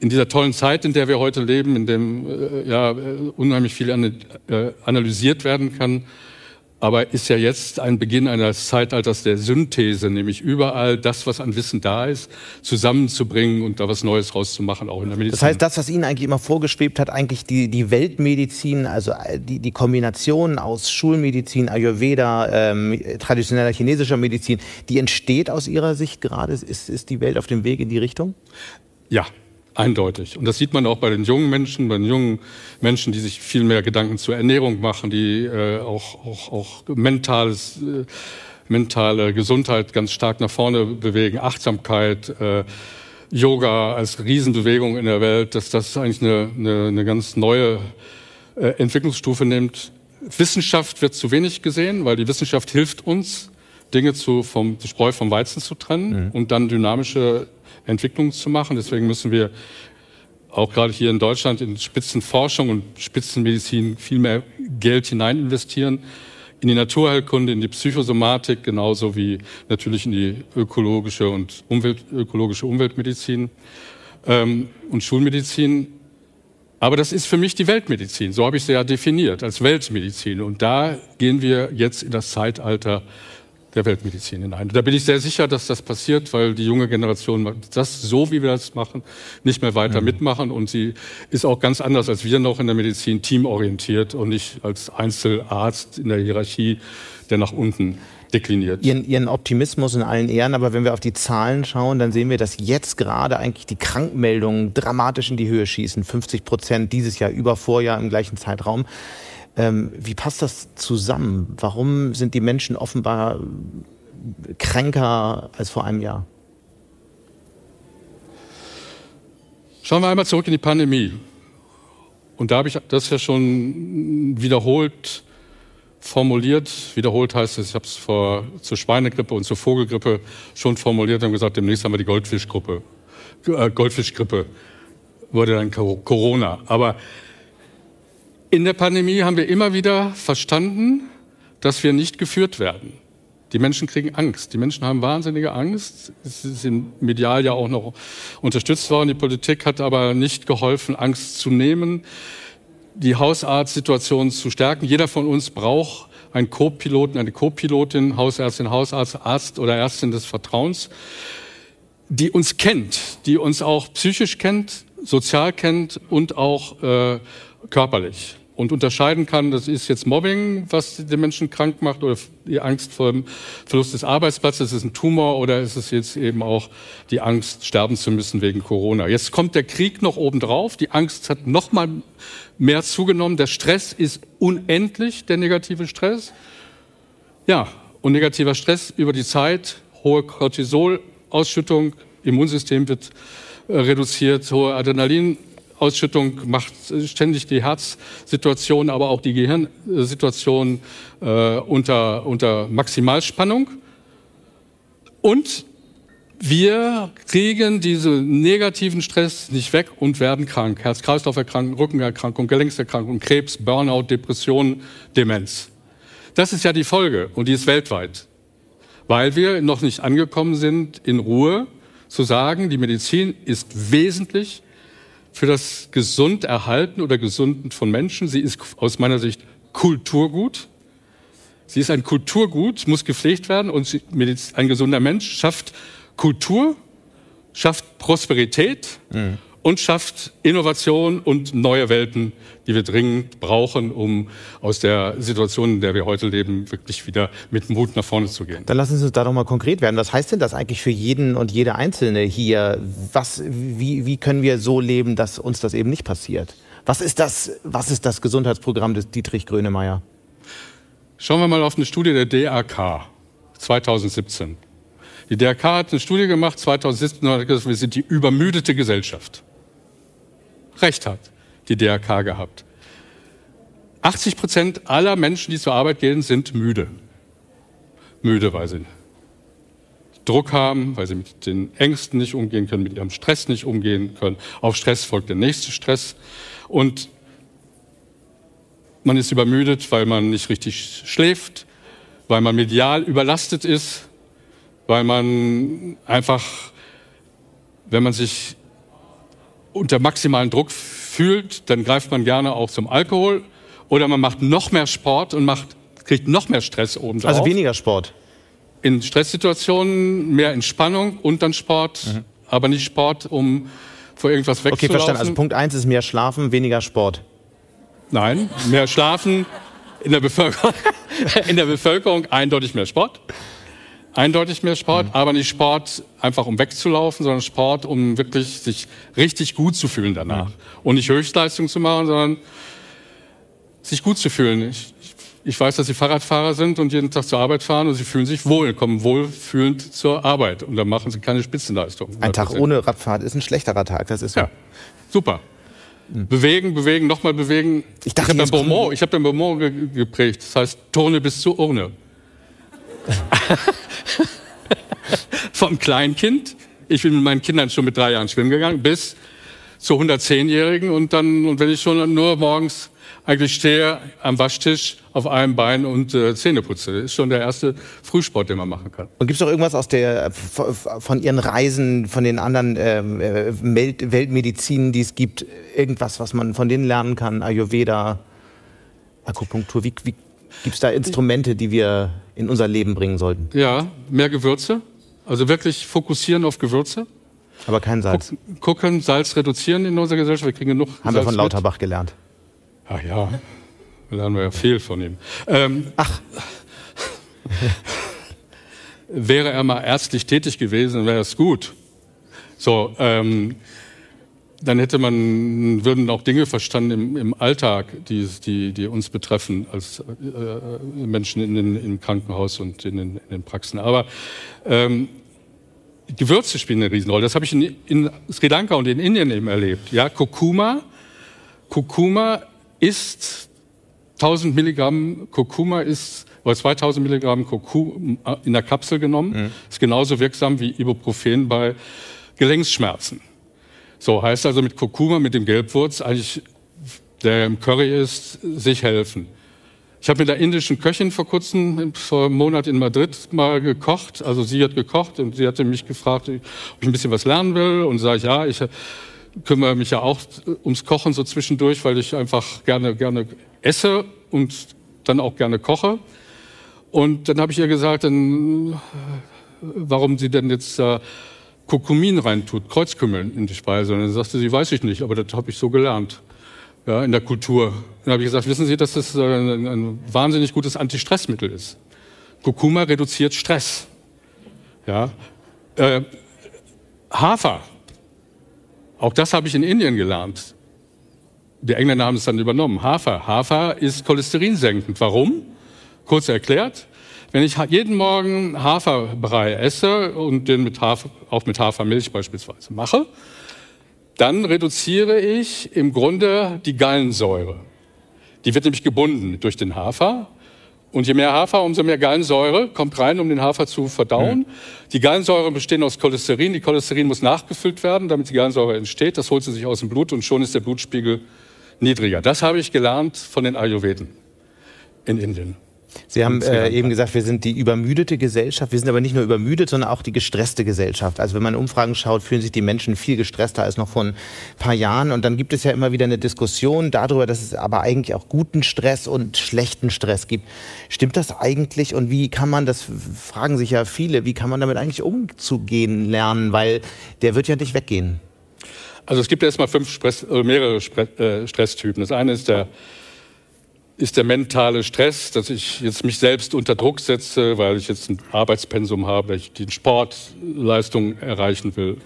in dieser tollen Zeit, in der wir heute leben, in dem äh, ja, äh, unheimlich viel äh, analysiert werden kann, aber ist ja jetzt ein Beginn eines Zeitalters der Synthese, nämlich überall das, was an Wissen da ist, zusammenzubringen und da was Neues rauszumachen, auch in der Medizin. Das heißt, das, was Ihnen eigentlich immer vorgeschwebt hat, eigentlich die, die Weltmedizin, also äh, die, die Kombination aus Schulmedizin, Ayurveda, ähm, traditioneller chinesischer Medizin, die entsteht aus Ihrer Sicht gerade? Ist, ist die Welt auf dem Weg in die Richtung? Ja, Eindeutig. Und das sieht man auch bei den jungen Menschen, bei den jungen Menschen, die sich viel mehr Gedanken zur Ernährung machen, die äh, auch, auch, auch mentales, äh, mentale Gesundheit ganz stark nach vorne bewegen, Achtsamkeit, äh, Yoga als Riesenbewegung in der Welt, dass das eigentlich eine, eine, eine ganz neue äh, Entwicklungsstufe nimmt. Wissenschaft wird zu wenig gesehen, weil die Wissenschaft hilft uns, Dinge zu, vom Spreu vom Weizen zu trennen mhm. und dann dynamische Entwicklungen zu machen. Deswegen müssen wir auch gerade hier in Deutschland in Spitzenforschung und Spitzenmedizin viel mehr Geld hinein investieren. In die Naturheilkunde, in die Psychosomatik, genauso wie natürlich in die ökologische und Umwelt, ökologische Umweltmedizin ähm, und Schulmedizin. Aber das ist für mich die Weltmedizin. So habe ich sie ja definiert, als Weltmedizin. Und da gehen wir jetzt in das Zeitalter der Weltmedizin hinein. Da bin ich sehr sicher, dass das passiert, weil die junge Generation das so, wie wir das machen, nicht mehr weiter mhm. mitmachen und sie ist auch ganz anders als wir noch in der Medizin teamorientiert und nicht als Einzelarzt in der Hierarchie, der nach unten dekliniert. Ihren, Ihren Optimismus in allen Ehren, aber wenn wir auf die Zahlen schauen, dann sehen wir, dass jetzt gerade eigentlich die Krankmeldungen dramatisch in die Höhe schießen. 50 Prozent dieses Jahr über Vorjahr im gleichen Zeitraum. Ähm, wie passt das zusammen? Warum sind die Menschen offenbar kränker als vor einem Jahr? Schauen wir einmal zurück in die Pandemie. Und da habe ich das ja schon wiederholt formuliert. Wiederholt heißt es, ich habe es vor, zur Schweinegrippe und zur Vogelgrippe schon formuliert und gesagt, demnächst haben wir die Goldfischgruppe. Äh, Goldfischgrippe wurde dann Corona. Aber in der Pandemie haben wir immer wieder verstanden, dass wir nicht geführt werden. Die Menschen kriegen Angst. Die Menschen haben wahnsinnige Angst. Sie sind medial ja auch noch unterstützt worden. Die Politik hat aber nicht geholfen, Angst zu nehmen, die Hausarztsituation zu stärken. Jeder von uns braucht einen Co-Piloten, eine Co-Pilotin, Hausärztin, Hausarzt, Arzt oder Ärztin des Vertrauens, die uns kennt, die uns auch psychisch kennt, sozial kennt und auch äh, körperlich und unterscheiden kann, das ist jetzt Mobbing, was den Menschen krank macht oder die Angst vor dem Verlust des Arbeitsplatzes, ist es ein Tumor oder ist es jetzt eben auch die Angst, sterben zu müssen wegen Corona. Jetzt kommt der Krieg noch obendrauf, die Angst hat noch mal mehr zugenommen, der Stress ist unendlich, der negative Stress. Ja, und negativer Stress über die Zeit, hohe Cortisolausschüttung, Immunsystem wird äh, reduziert, hohe Adrenalin Ausschüttung macht ständig die Herzsituation, aber auch die Gehirnsituation äh, unter, unter Maximalspannung. Und wir kriegen diesen negativen Stress nicht weg und werden krank. Herz-Kreislauf-Erkrankung, Rückenerkrankung, Gelenkserkrankung, Krebs, Burnout, Depression, Demenz. Das ist ja die Folge und die ist weltweit. Weil wir noch nicht angekommen sind, in Ruhe zu sagen, die Medizin ist wesentlich für das Gesunderhalten oder Gesunden von Menschen. Sie ist aus meiner Sicht Kulturgut. Sie ist ein Kulturgut, muss gepflegt werden und ein gesunder Mensch schafft Kultur, schafft Prosperität mhm und schafft Innovation und neue Welten, die wir dringend brauchen, um aus der Situation, in der wir heute leben, wirklich wieder mit Mut nach vorne zu gehen. Dann lassen Sie uns da doch mal konkret werden. Was heißt denn das eigentlich für jeden und jede Einzelne hier? Was, wie, wie können wir so leben, dass uns das eben nicht passiert? Was ist das, was ist das Gesundheitsprogramm des Dietrich Grönemeyer? Schauen wir mal auf eine Studie der DAK 2017. Die DRK hat eine Studie gemacht 2017 und hat gesagt, wir sind die übermüdete Gesellschaft. Recht hat die DRK gehabt. 80 Prozent aller Menschen, die zur Arbeit gehen, sind müde. Müde, weil sie Druck haben, weil sie mit den Ängsten nicht umgehen können, mit ihrem Stress nicht umgehen können. Auf Stress folgt der nächste Stress. Und man ist übermüdet, weil man nicht richtig schläft, weil man medial überlastet ist, weil man einfach, wenn man sich unter maximalen Druck fühlt, dann greift man gerne auch zum Alkohol oder man macht noch mehr Sport und macht, kriegt noch mehr Stress oben drauf. Also weniger Sport? In Stresssituationen mehr Entspannung und dann Sport, mhm. aber nicht Sport, um vor irgendwas wegzulaufen. Okay, verstanden. Also Punkt eins ist mehr Schlafen, weniger Sport. Nein, mehr Schlafen, in der Bevölkerung, in der Bevölkerung eindeutig mehr Sport. Eindeutig mehr Sport, mhm. aber nicht Sport einfach um wegzulaufen, sondern Sport, um wirklich sich richtig gut zu fühlen danach. Mhm. Und nicht Höchstleistung zu machen, sondern sich gut zu fühlen. Ich, ich weiß, dass Sie Fahrradfahrer sind und jeden Tag zur Arbeit fahren und Sie fühlen sich wohl, kommen wohlfühlend zur Arbeit und dann machen Sie keine Spitzenleistung. Ein Tag ohne Radfahrt ist ein schlechterer Tag, das ist so. Ja, super. Mhm. Bewegen, bewegen, nochmal bewegen. Ich, dachte, ich habe ein Beaumont, ich hab ein Beaumont geprägt, das heißt Turne bis zur Urne. Vom Kleinkind, ich bin mit meinen Kindern schon mit drei Jahren schwimmen gegangen, bis zur 110-Jährigen und dann, und wenn ich schon nur morgens eigentlich stehe am Waschtisch auf einem Bein und äh, Zähne putze. Das ist schon der erste Frühsport, den man machen kann. Und gibt es auch irgendwas aus der, von Ihren Reisen, von den anderen ähm, äh, Weltmedizinen, die es gibt, irgendwas, was man von denen lernen kann? Ayurveda, Akupunktur, wie, wie Gibt es da Instrumente, die wir in unser Leben bringen sollten? Ja, mehr Gewürze. Also wirklich fokussieren auf Gewürze. Aber kein Salz. Gucken, Salz reduzieren in unserer Gesellschaft. Wir kriegen genug. Haben Salz wir von Lauterbach mit. gelernt. Ach ja, da lernen wir ja viel von ihm. Ähm, Ach. wäre er mal ärztlich tätig gewesen, wäre es gut. So, ähm, dann hätte man, würden auch Dinge verstanden im, im Alltag, die, die, die uns betreffen als äh, Menschen in den, im Krankenhaus und in den, in den Praxen. Aber ähm, Gewürze spielen eine Riesenrolle. Das habe ich in, in, Sri Lanka und in Indien eben erlebt. Ja, Kurkuma, Kurkuma ist 1000 Milligramm Kurkuma ist oder 2000 Milligramm Kurkuma in der Kapsel genommen. Mhm. Ist genauso wirksam wie Ibuprofen bei Gelenksschmerzen. So heißt also mit Kurkuma, mit dem Gelbwurz, eigentlich, der im Curry ist, sich helfen. Ich habe mit der indischen Köchin vor kurzem, vor einem Monat in Madrid mal gekocht. Also sie hat gekocht und sie hatte mich gefragt, ob ich ein bisschen was lernen will. Und sage ich, ja, ich kümmere mich ja auch ums Kochen so zwischendurch, weil ich einfach gerne, gerne esse und dann auch gerne koche. Und dann habe ich ihr gesagt, dann, warum sie denn jetzt äh, Kurkumin reintut, Kreuzkümmel in die Speise. Und dann sagte sie, weiß ich nicht, aber das habe ich so gelernt ja, in der Kultur. Dann habe ich gesagt, wissen Sie, dass das ein, ein wahnsinnig gutes Antistressmittel ist. Kurkuma reduziert Stress. Ja. Äh, Hafer, auch das habe ich in Indien gelernt. Die Engländer haben es dann übernommen. Hafer. Hafer ist cholesterinsenkend. Warum? Kurz erklärt. Wenn ich jeden Morgen Haferbrei esse und den mit Hafer, auch mit Hafermilch beispielsweise mache, dann reduziere ich im Grunde die Gallensäure. Die wird nämlich gebunden durch den Hafer. Und je mehr Hafer, umso mehr Gallensäure kommt rein, um den Hafer zu verdauen. Mhm. Die Gallensäure bestehen aus Cholesterin. Die Cholesterin muss nachgefüllt werden, damit die Gallensäure entsteht. Das holt sie sich aus dem Blut und schon ist der Blutspiegel niedriger. Das habe ich gelernt von den Ayurveden in Indien. Sie haben äh, eben gesagt, wir sind die übermüdete Gesellschaft. Wir sind aber nicht nur übermüdet, sondern auch die gestresste Gesellschaft. Also wenn man Umfragen schaut, fühlen sich die Menschen viel gestresster als noch vor ein paar Jahren. Und dann gibt es ja immer wieder eine Diskussion darüber, dass es aber eigentlich auch guten Stress und schlechten Stress gibt. Stimmt das eigentlich? Und wie kann man, das fragen sich ja viele, wie kann man damit eigentlich umzugehen lernen? Weil der wird ja nicht weggehen. Also es gibt erstmal fünf Stress, äh, mehrere äh, Stresstypen. Das eine ist der ist der mentale Stress, dass ich jetzt mich selbst unter Druck setze, weil ich jetzt ein Arbeitspensum habe, weil ich die Sportleistung erreichen will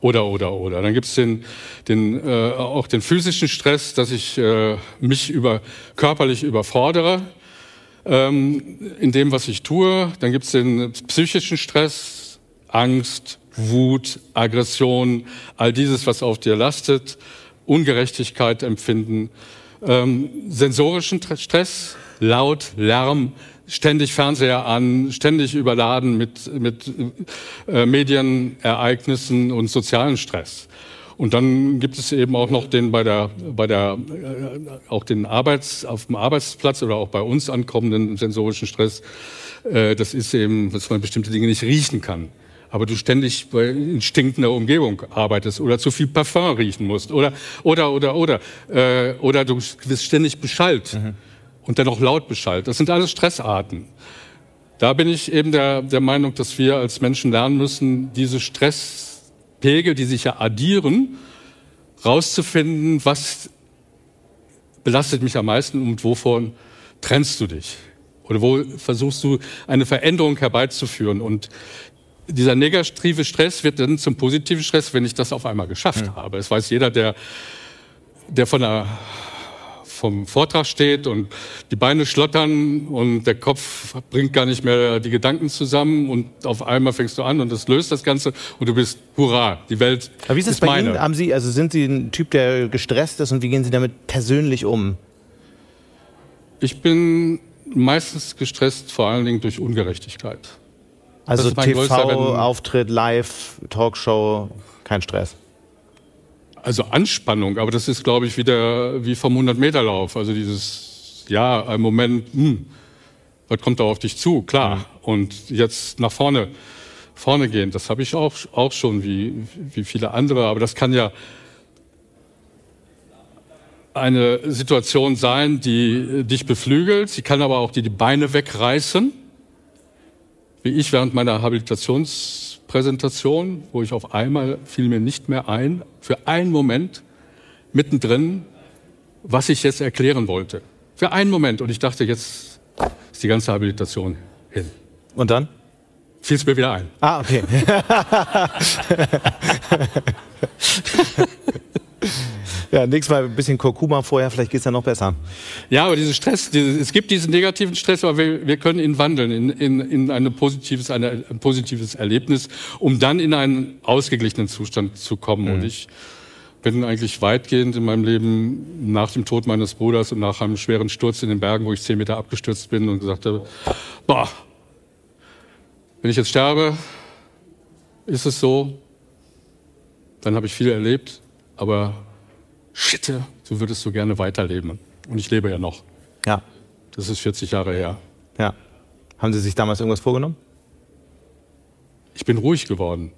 oder oder oder. Dann gibt es den, den, äh, auch den physischen Stress, dass ich äh, mich über, körperlich überfordere ähm, in dem, was ich tue. Dann gibt es den psychischen Stress, Angst, Wut, Aggression, all dieses, was auf dir lastet, Ungerechtigkeit empfinden ähm, sensorischen Stress, laut, Lärm, ständig Fernseher an, ständig überladen mit, mit äh, Medienereignissen und sozialen Stress. Und dann gibt es eben auch noch den bei der, bei der, äh, auch den Arbeits, auf dem Arbeitsplatz oder auch bei uns ankommenden sensorischen Stress. Äh, das ist eben, dass man bestimmte Dinge nicht riechen kann aber du ständig in stinkender Umgebung arbeitest oder zu viel Parfum riechen musst oder oder oder oder äh, oder du wirst ständig beschallt mhm. und dann auch laut beschallt. Das sind alles Stressarten. Da bin ich eben der, der Meinung, dass wir als Menschen lernen müssen, diese Stresspegel, die sich ja addieren, rauszufinden, was belastet mich am meisten und wovon trennst du dich? Oder wo versuchst du eine Veränderung herbeizuführen? Und dieser negative Stress wird dann zum positiven Stress, wenn ich das auf einmal geschafft mhm. habe. Es weiß jeder, der, der von der, vom Vortrag steht und die Beine schlottern und der Kopf bringt gar nicht mehr die Gedanken zusammen und auf einmal fängst du an und das löst das Ganze und du bist, hurra, die Welt Aber wie ist es bei meine. Ihnen? Haben Sie, also sind Sie ein Typ, der gestresst ist und wie gehen Sie damit persönlich um? Ich bin meistens gestresst, vor allen Dingen durch Ungerechtigkeit. Also TV-Auftritt, Live, Talkshow, kein Stress. Also Anspannung, aber das ist, glaube ich, wieder wie vom 100-Meter-Lauf. Also dieses, ja, ein Moment, hm, was kommt da auf dich zu? Klar. Mhm. Und jetzt nach vorne, vorne gehen, das habe ich auch, auch schon wie, wie viele andere. Aber das kann ja eine Situation sein, die dich beflügelt. Sie kann aber auch die, die Beine wegreißen wie ich während meiner Habilitationspräsentation, wo ich auf einmal fiel mir nicht mehr ein, für einen Moment mittendrin, was ich jetzt erklären wollte. Für einen Moment. Und ich dachte, jetzt ist die ganze Habilitation hin. Und dann? Fiel es mir wieder ein. Ah, okay. Ja, nächstes Mal ein bisschen Kurkuma vorher, vielleicht geht es ja noch besser. Ja, aber dieser Stress, diese, es gibt diesen negativen Stress, aber wir, wir können ihn wandeln in, in, in eine positives, eine, ein positives Erlebnis, um dann in einen ausgeglichenen Zustand zu kommen. Mhm. Und ich bin eigentlich weitgehend in meinem Leben nach dem Tod meines Bruders und nach einem schweren Sturz in den Bergen, wo ich zehn Meter abgestürzt bin und gesagt habe, boah, wenn ich jetzt sterbe, ist es so, dann habe ich viel erlebt, aber shit, du würdest so gerne weiterleben. Und ich lebe ja noch. Ja. Das ist 40 Jahre her. Ja. Haben Sie sich damals irgendwas vorgenommen? Ich bin ruhig geworden.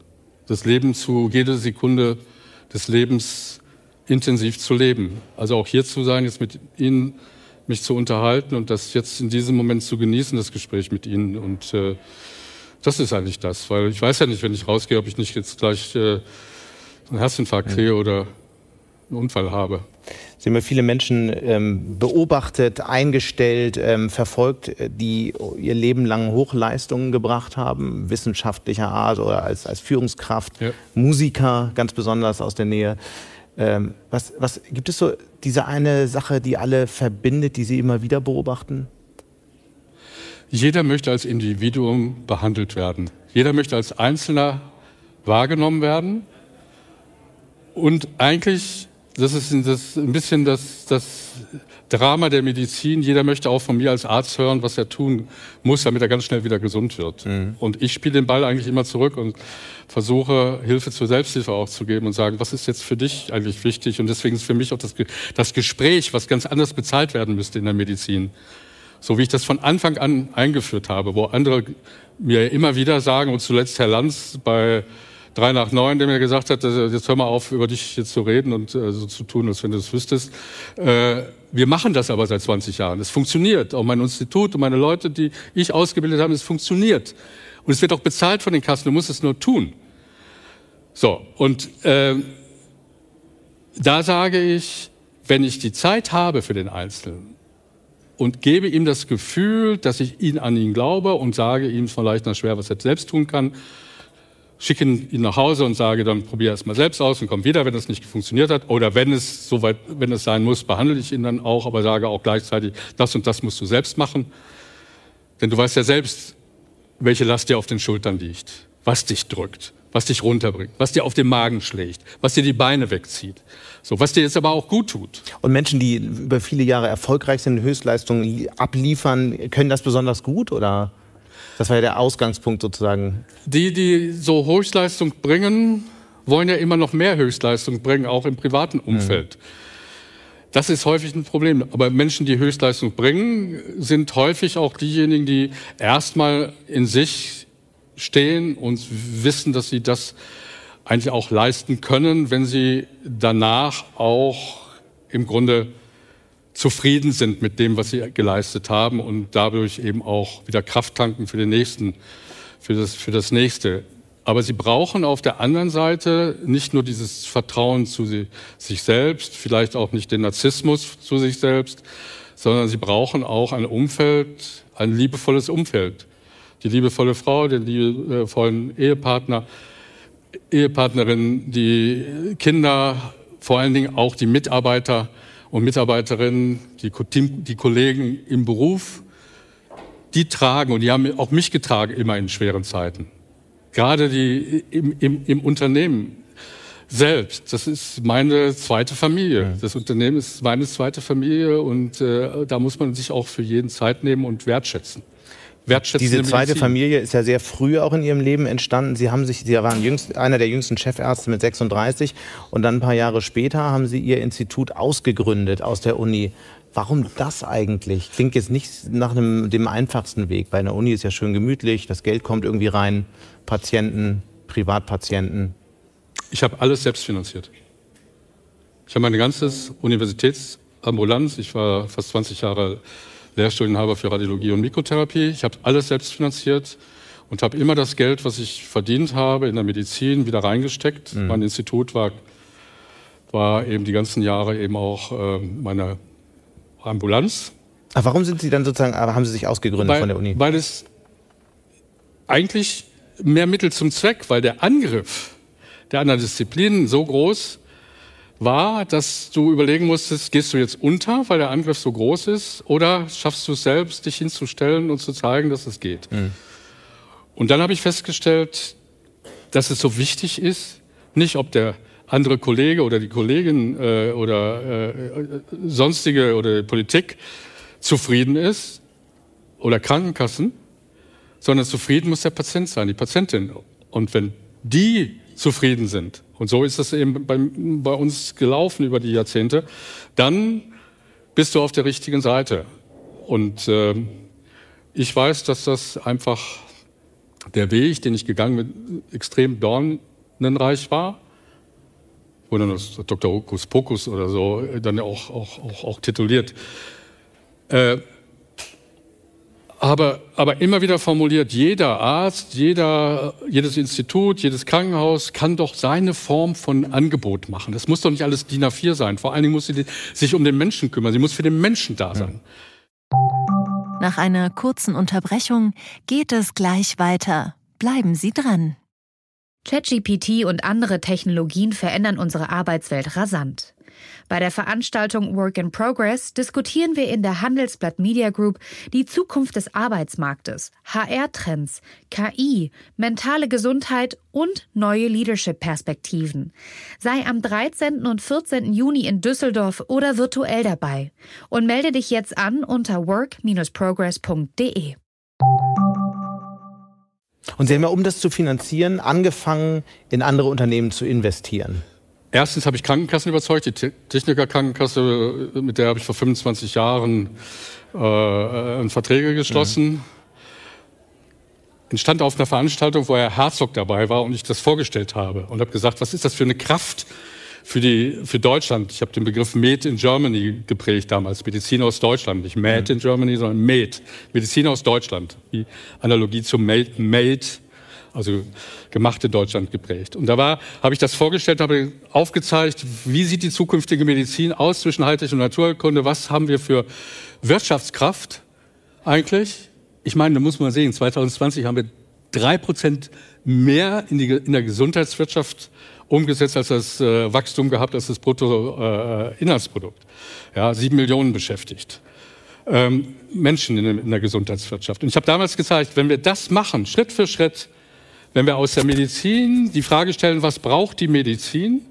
Das Leben zu, jede Sekunde des Lebens intensiv zu leben. Also auch hier zu sein, jetzt mit Ihnen mich zu unterhalten und das jetzt in diesem Moment zu genießen, das Gespräch mit Ihnen. Und äh, das ist eigentlich das, weil ich weiß ja nicht, wenn ich rausgehe, ob ich nicht jetzt gleich äh, einen Herzinfarkt kriege oder einen Unfall habe. Sie haben ja viele Menschen ähm, beobachtet, eingestellt, ähm, verfolgt, äh, die ihr Leben lang Hochleistungen gebracht haben, wissenschaftlicher Art oder als, als Führungskraft, ja. Musiker ganz besonders aus der Nähe. Ähm, was, was gibt es so diese eine Sache, die alle verbindet, die Sie immer wieder beobachten? Jeder möchte als Individuum behandelt werden. Jeder möchte als Einzelner wahrgenommen werden. Und eigentlich das ist ein bisschen das, das Drama der Medizin. Jeder möchte auch von mir als Arzt hören, was er tun muss, damit er ganz schnell wieder gesund wird. Mhm. Und ich spiele den Ball eigentlich immer zurück und versuche, Hilfe zur Selbsthilfe auch zu geben und sagen, was ist jetzt für dich eigentlich wichtig? Und deswegen ist für mich auch das, das Gespräch, was ganz anders bezahlt werden müsste in der Medizin. So wie ich das von Anfang an eingeführt habe, wo andere mir immer wieder sagen, und zuletzt Herr Lanz bei drei nach neun, der mir gesagt hat, jetzt hör mal auf, über dich jetzt zu reden und äh, so zu tun, als wenn du das wüsstest. Äh, wir machen das aber seit 20 Jahren. Es funktioniert. Auch mein Institut und meine Leute, die ich ausgebildet habe, es funktioniert. Und es wird auch bezahlt von den Kassen. Du musst es nur tun. So, und äh, da sage ich, wenn ich die Zeit habe für den Einzelnen und gebe ihm das Gefühl, dass ich ihn an ihn glaube und sage ihm vielleicht noch schwer, was er selbst tun kann, schicke ihn nach Hause und sage dann, probier es mal selbst aus und komm wieder, wenn es nicht funktioniert hat. Oder wenn es soweit, wenn es sein muss, behandle ich ihn dann auch, aber sage auch gleichzeitig, das und das musst du selbst machen. Denn du weißt ja selbst, welche Last dir auf den Schultern liegt, was dich drückt, was dich runterbringt, was dir auf den Magen schlägt, was dir die Beine wegzieht. So, was dir jetzt aber auch gut tut. Und Menschen, die über viele Jahre erfolgreich sind, Höchstleistungen abliefern, können das besonders gut oder? Das war ja der Ausgangspunkt sozusagen. Die, die so Höchstleistung bringen, wollen ja immer noch mehr Höchstleistung bringen, auch im privaten Umfeld. Mhm. Das ist häufig ein Problem. Aber Menschen, die Höchstleistung bringen, sind häufig auch diejenigen, die erstmal in sich stehen und wissen, dass sie das eigentlich auch leisten können, wenn sie danach auch im Grunde zufrieden sind mit dem, was sie geleistet haben und dadurch eben auch wieder Kraft tanken für den nächsten, für das, für das nächste. Aber sie brauchen auf der anderen Seite nicht nur dieses Vertrauen zu sich selbst, vielleicht auch nicht den Narzissmus zu sich selbst, sondern sie brauchen auch ein Umfeld, ein liebevolles Umfeld. Die liebevolle Frau, den liebevollen Ehepartner, Ehepartnerin, die Kinder, vor allen Dingen auch die Mitarbeiter, und Mitarbeiterinnen, die, die Kollegen im Beruf, die tragen, und die haben auch mich getragen immer in schweren Zeiten. Gerade die im, im, im Unternehmen selbst. Das ist meine zweite Familie. Das Unternehmen ist meine zweite Familie und äh, da muss man sich auch für jeden Zeit nehmen und wertschätzen diese zweite Medizin. Familie ist ja sehr früh auch in ihrem Leben entstanden. Sie haben sich, Sie waren jüngst, einer der jüngsten Chefärzte mit 36 und dann ein paar Jahre später haben Sie Ihr Institut ausgegründet aus der Uni. Warum das eigentlich? Klingt jetzt nicht nach einem, dem einfachsten Weg. Bei einer Uni ist ja schön gemütlich, das Geld kommt irgendwie rein, Patienten, Privatpatienten. Ich habe alles selbst finanziert. Ich habe meine ganze Universitätsambulanz, ich war fast 20 Jahre Lehrstudienhaber für Radiologie und Mikrotherapie. Ich habe alles selbst finanziert und habe immer das Geld, was ich verdient habe in der Medizin, wieder reingesteckt. Mhm. Mein Institut war, war eben die ganzen Jahre eben auch äh, meine Ambulanz. Ach, warum sind Sie dann sozusagen, haben Sie sich ausgegründet weil, von der Uni? Weil es eigentlich mehr Mittel zum Zweck, weil der Angriff der anderen Disziplinen so groß war, dass du überlegen musstest, gehst du jetzt unter, weil der Angriff so groß ist, oder schaffst du es selbst, dich hinzustellen und zu zeigen, dass es geht. Mhm. Und dann habe ich festgestellt, dass es so wichtig ist, nicht ob der andere Kollege oder die Kollegin äh, oder äh, sonstige oder Politik zufrieden ist oder Krankenkassen, sondern zufrieden muss der Patient sein, die Patientin. Und wenn die zufrieden sind, und so ist das eben bei, bei uns gelaufen über die Jahrzehnte, dann bist du auf der richtigen Seite. Und äh, ich weiß, dass das einfach der Weg, den ich gegangen bin, extrem dornenreich war. Wurde das Dr. Hokus Pokus oder so dann auch, auch, auch, auch tituliert. Äh, aber, aber immer wieder formuliert, jeder Arzt, jeder, jedes Institut, jedes Krankenhaus kann doch seine Form von Angebot machen. Das muss doch nicht alles DIN A4 sein. Vor allen Dingen muss sie sich um den Menschen kümmern. Sie muss für den Menschen da sein. Nach einer kurzen Unterbrechung geht es gleich weiter. Bleiben Sie dran. ChatGPT und andere Technologien verändern unsere Arbeitswelt rasant. Bei der Veranstaltung Work in Progress diskutieren wir in der Handelsblatt Media Group die Zukunft des Arbeitsmarktes, HR-Trends, KI, mentale Gesundheit und neue Leadership-Perspektiven. Sei am 13. und 14. Juni in Düsseldorf oder virtuell dabei und melde dich jetzt an unter work-progress.de. Und Sie haben ja, um das zu finanzieren, angefangen, in andere Unternehmen zu investieren. Erstens habe ich Krankenkassen überzeugt, die Techniker Krankenkasse, mit der habe ich vor 25 Jahren äh, Verträge geschlossen. Mhm. Entstand auf einer Veranstaltung, wo Herr Herzog dabei war und ich das vorgestellt habe und habe gesagt, was ist das für eine Kraft für, die, für Deutschland? Ich habe den Begriff Made in Germany geprägt damals, Medizin aus Deutschland, nicht Made mhm. in Germany, sondern Made, Medizin aus Deutschland, die Analogie zum Made, Made also gemacht in Deutschland geprägt. Und da war, habe ich das vorgestellt, habe aufgezeigt, wie sieht die zukünftige Medizin aus zwischen Heiltechnik und Naturkunde, was haben wir für Wirtschaftskraft eigentlich? Ich meine, da muss man sehen, 2020 haben wir drei Prozent mehr in, die, in der Gesundheitswirtschaft umgesetzt als das äh, Wachstum gehabt, als das Bruttoinlandsprodukt. Äh, ja, sieben Millionen beschäftigt. Ähm, Menschen in, in der Gesundheitswirtschaft. Und ich habe damals gezeigt, wenn wir das machen, Schritt für Schritt, wenn wir aus der Medizin die Frage stellen, was braucht die Medizin,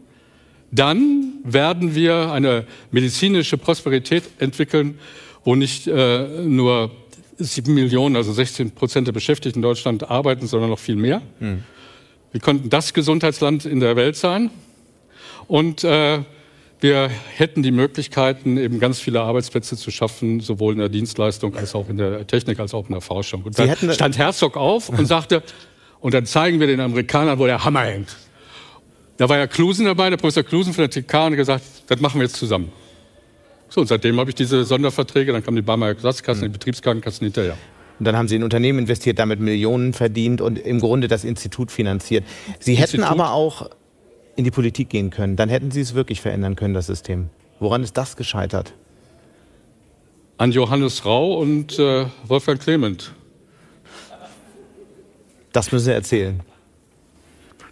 dann werden wir eine medizinische Prosperität entwickeln, wo nicht äh, nur sieben Millionen, also 16 Prozent der Beschäftigten in Deutschland arbeiten, sondern noch viel mehr. Mhm. Wir könnten das Gesundheitsland in der Welt sein. Und äh, wir hätten die Möglichkeiten, eben ganz viele Arbeitsplätze zu schaffen, sowohl in der Dienstleistung als auch in der Technik, als auch in der Forschung. Und da stand Herzog auf und sagte, und dann zeigen wir den Amerikanern, wo der Hammer hängt. Da war ja Klusen dabei, der Professor Klusen von der TK, und gesagt, das machen wir jetzt zusammen. So, und seitdem habe ich diese Sonderverträge, dann kamen die Barmer Ersatzkassen, mhm. die Betriebskrankenkassen hinterher. Und dann haben Sie in Unternehmen investiert, damit Millionen verdient und im Grunde das Institut finanziert. Sie hätten Institut? aber auch in die Politik gehen können. Dann hätten Sie es wirklich verändern können, das System. Woran ist das gescheitert? An Johannes Rau und äh, Wolfgang Clement. Das müssen Sie erzählen.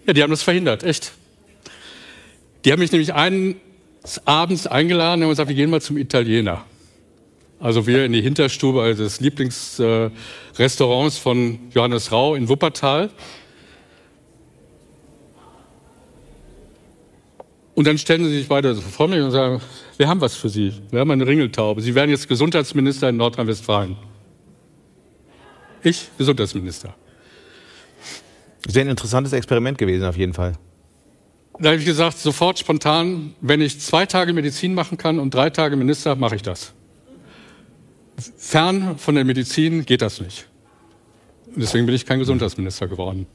Ja, die haben das verhindert, echt. Die haben mich nämlich eines Abends eingeladen und gesagt, wir gehen mal zum Italiener. Also wir in die Hinterstube also des Lieblingsrestaurants von Johannes Rau in Wuppertal. Und dann stellen sie sich weiter vor mich und sagen, wir haben was für Sie. Wir haben eine Ringeltaube. Sie werden jetzt Gesundheitsminister in Nordrhein-Westfalen. Ich, Gesundheitsminister. Sehr ein interessantes Experiment gewesen, auf jeden Fall. Da habe ich gesagt, sofort spontan, wenn ich zwei Tage Medizin machen kann und drei Tage Minister, mache ich das. Fern von der Medizin geht das nicht. Deswegen bin ich kein Gesundheitsminister geworden.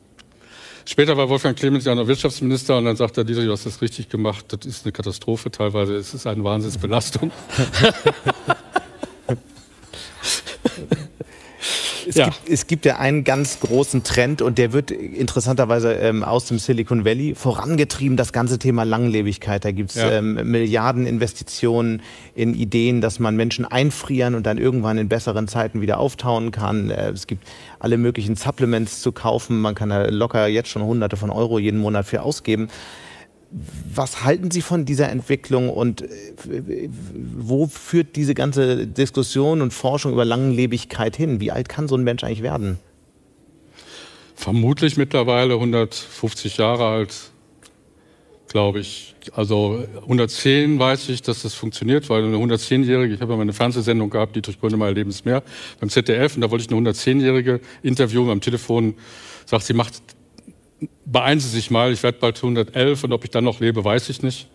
Später war Wolfgang Clemens ja noch Wirtschaftsminister und dann sagt er, dieser, du hast das richtig gemacht, das ist eine Katastrophe teilweise, es ist eine Wahnsinnsbelastung. Es, ja. gibt, es gibt ja einen ganz großen Trend und der wird interessanterweise ähm, aus dem Silicon Valley vorangetrieben, das ganze Thema Langlebigkeit. Da gibt es ja. ähm, Milliardeninvestitionen in Ideen, dass man Menschen einfrieren und dann irgendwann in besseren Zeiten wieder auftauen kann. Äh, es gibt alle möglichen Supplements zu kaufen. Man kann da locker jetzt schon hunderte von Euro jeden Monat für ausgeben. Was halten Sie von dieser Entwicklung und äh, wo führt diese ganze Diskussion und Forschung über Langlebigkeit hin? Wie alt kann so ein Mensch eigentlich werden? Vermutlich mittlerweile 150 Jahre alt, glaube ich. Also 110 weiß ich, dass das funktioniert, weil eine 110-Jährige, ich habe ja mal eine Fernsehsendung gehabt, die durch Gründe mal Lebensmeer beim ZDF, und da wollte ich eine 110-Jährige interviewen am Telefon, sagt, sie macht beeilen Sie sich mal, ich werde bald 111 und ob ich dann noch lebe, weiß ich nicht.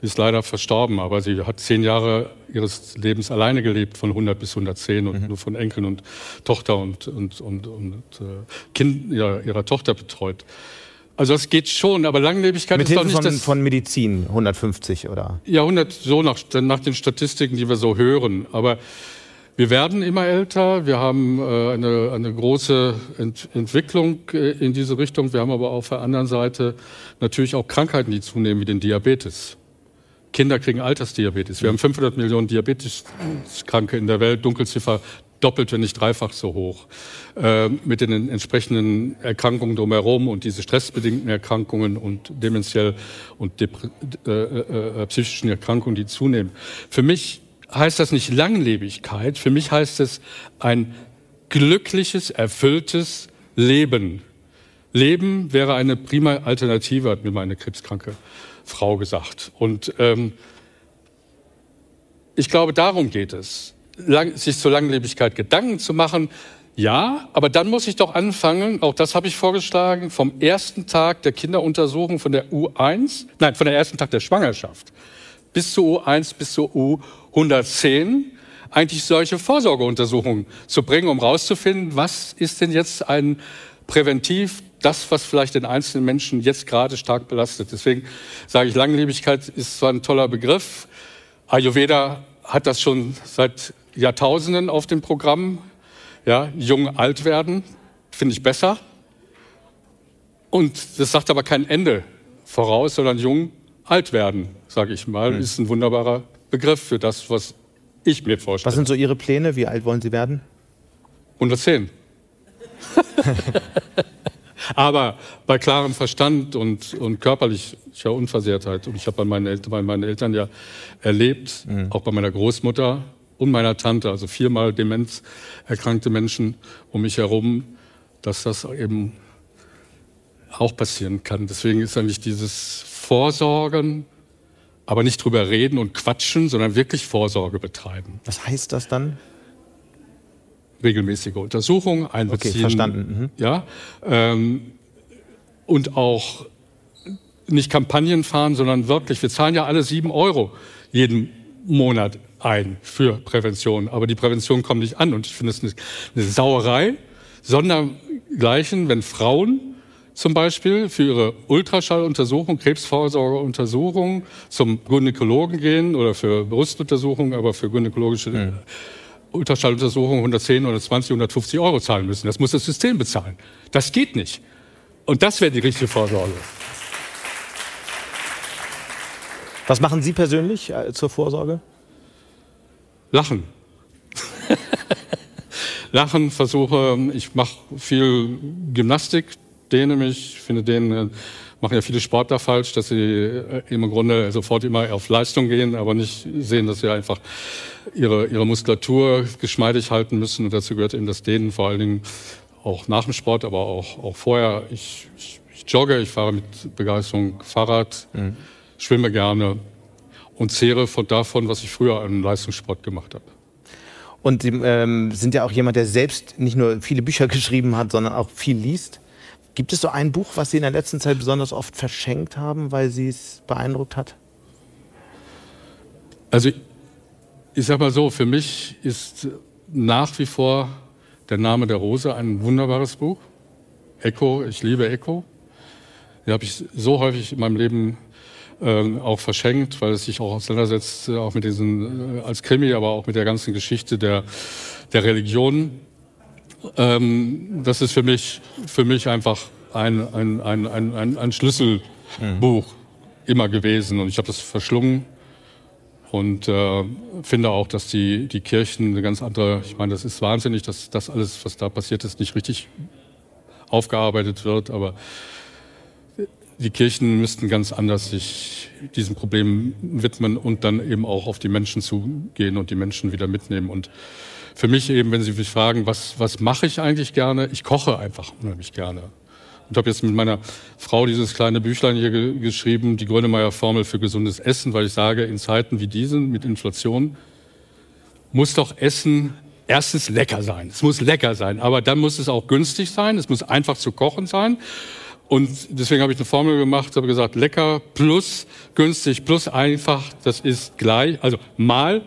Sie ist leider verstorben, aber sie hat zehn Jahre ihres Lebens alleine gelebt, von 100 bis 110 und mhm. nur von Enkeln und Tochter und, und, und, und äh, Kind ihrer, ihrer Tochter betreut. Also das geht schon, aber Langlebigkeit Mit ist Hilfe doch nicht von, das... von Medizin, 150 oder? Ja, 100, so nach, nach den Statistiken, die wir so hören. Aber Wir werden immer älter, wir haben äh, eine, eine große Ent Entwicklung äh, in diese Richtung. Wir haben aber auf der anderen Seite natürlich auch Krankheiten, die zunehmen, wie den Diabetes. Kinder kriegen Altersdiabetes. Wir haben 500 Millionen Diabeteskranke in der Welt, Dunkelziffer doppelt, wenn nicht dreifach so hoch. Äh, mit den entsprechenden Erkrankungen drumherum und diese stressbedingten Erkrankungen und dementiell und äh, äh, psychischen Erkrankungen, die zunehmen. Für mich heißt das nicht Langlebigkeit, für mich heißt es ein glückliches, erfülltes Leben. Leben wäre eine prima Alternative, hat mir meine krebskranke Frau gesagt. Und ähm, ich glaube, darum geht es, lang, sich zur Langlebigkeit Gedanken zu machen. Ja, aber dann muss ich doch anfangen, auch das habe ich vorgeschlagen, vom ersten Tag der Kinderuntersuchung von der U1, nein, von der ersten Tag der Schwangerschaft bis zur U1 bis zur U110 eigentlich solche Vorsorgeuntersuchungen zu bringen, um herauszufinden, was ist denn jetzt ein Präventiv das, was vielleicht den einzelnen Menschen jetzt gerade stark belastet. Deswegen sage ich, Langlebigkeit ist zwar ein toller Begriff. Ayurveda hat das schon seit Jahrtausenden auf dem Programm. Ja, jung alt werden, finde ich besser. Und das sagt aber kein Ende voraus, sondern jung alt werden, sage ich mal, mhm. ist ein wunderbarer Begriff für das, was ich mir vorstelle. Was sind so Ihre Pläne? Wie alt wollen Sie werden? 110. Aber bei klarem Verstand und, und körperlicher Unversehrtheit. Und ich habe bei, meinen Eltern, bei meinen Eltern ja erlebt, mhm. auch bei meiner Großmutter und meiner Tante, also viermal demenzerkrankte Menschen um mich herum, dass das eben auch passieren kann. Deswegen ist eigentlich dieses Vorsorgen, aber nicht drüber reden und quatschen, sondern wirklich Vorsorge betreiben. Was heißt das dann? regelmäßige Untersuchungen einbeziehen. Okay, verstanden. Mhm. Ja, ähm, und auch nicht Kampagnen fahren, sondern wirklich, wir zahlen ja alle sieben Euro jeden Monat ein für Prävention. Aber die Prävention kommt nicht an. Und ich finde es eine, eine Sauerei, sondergleichen, wenn Frauen zum Beispiel für ihre Ultraschalluntersuchung, Krebsvorsorgeuntersuchung zum Gynäkologen gehen oder für Brustuntersuchungen, aber für gynäkologische mhm. Ultraschalluntersuchung 110, 120, 150 Euro zahlen müssen. Das muss das System bezahlen. Das geht nicht. Und das wäre die richtige Vorsorge. Was machen Sie persönlich äh, zur Vorsorge? Lachen. Lachen, versuche, ich mache viel Gymnastik, dehne mich, finde denen machen ja viele Sportler falsch, dass sie äh, im Grunde sofort immer auf Leistung gehen, aber nicht sehen, dass sie einfach ihre, ihre Muskulatur geschmeidig halten müssen. Und dazu gehört eben das Dehnen, vor allen Dingen auch nach dem Sport, aber auch, auch vorher. Ich, ich, ich jogge, ich fahre mit Begeisterung Fahrrad, mhm. schwimme gerne und zehre von davon, was ich früher an Leistungssport gemacht habe. Und Sie ähm, sind ja auch jemand, der selbst nicht nur viele Bücher geschrieben hat, sondern auch viel liest. Gibt es so ein Buch, was Sie in der letzten Zeit besonders oft verschenkt haben, weil Sie es beeindruckt hat? Also ich sag mal so, für mich ist nach wie vor der Name der Rose ein wunderbares Buch. Echo, ich liebe Echo. Die habe ich so häufig in meinem Leben äh, auch verschenkt, weil es sich auch auseinandersetzt, äh, auch mit diesen, äh, als Krimi, aber auch mit der ganzen Geschichte der, der Religion. Ähm, das ist für mich, für mich einfach ein, ein, ein, ein, ein Schlüsselbuch mhm. immer gewesen. Und ich habe das verschlungen und äh, finde auch, dass die, die Kirchen eine ganz andere, ich meine, das ist wahnsinnig, dass das alles, was da passiert ist, nicht richtig aufgearbeitet wird, aber die Kirchen müssten ganz anders sich diesem Problem widmen und dann eben auch auf die Menschen zugehen und die Menschen wieder mitnehmen. Und für mich eben, wenn Sie mich fragen, was, was mache ich eigentlich gerne? Ich koche einfach unheimlich gerne. Und habe jetzt mit meiner Frau dieses kleine Büchlein hier ge geschrieben, die Grönemeyer-Formel für gesundes Essen, weil ich sage, in Zeiten wie diesen mit Inflation muss doch Essen erstens lecker sein. Es muss lecker sein, aber dann muss es auch günstig sein. Es muss einfach zu kochen sein. Und deswegen habe ich eine Formel gemacht, habe gesagt, lecker plus günstig plus einfach, das ist gleich, also mal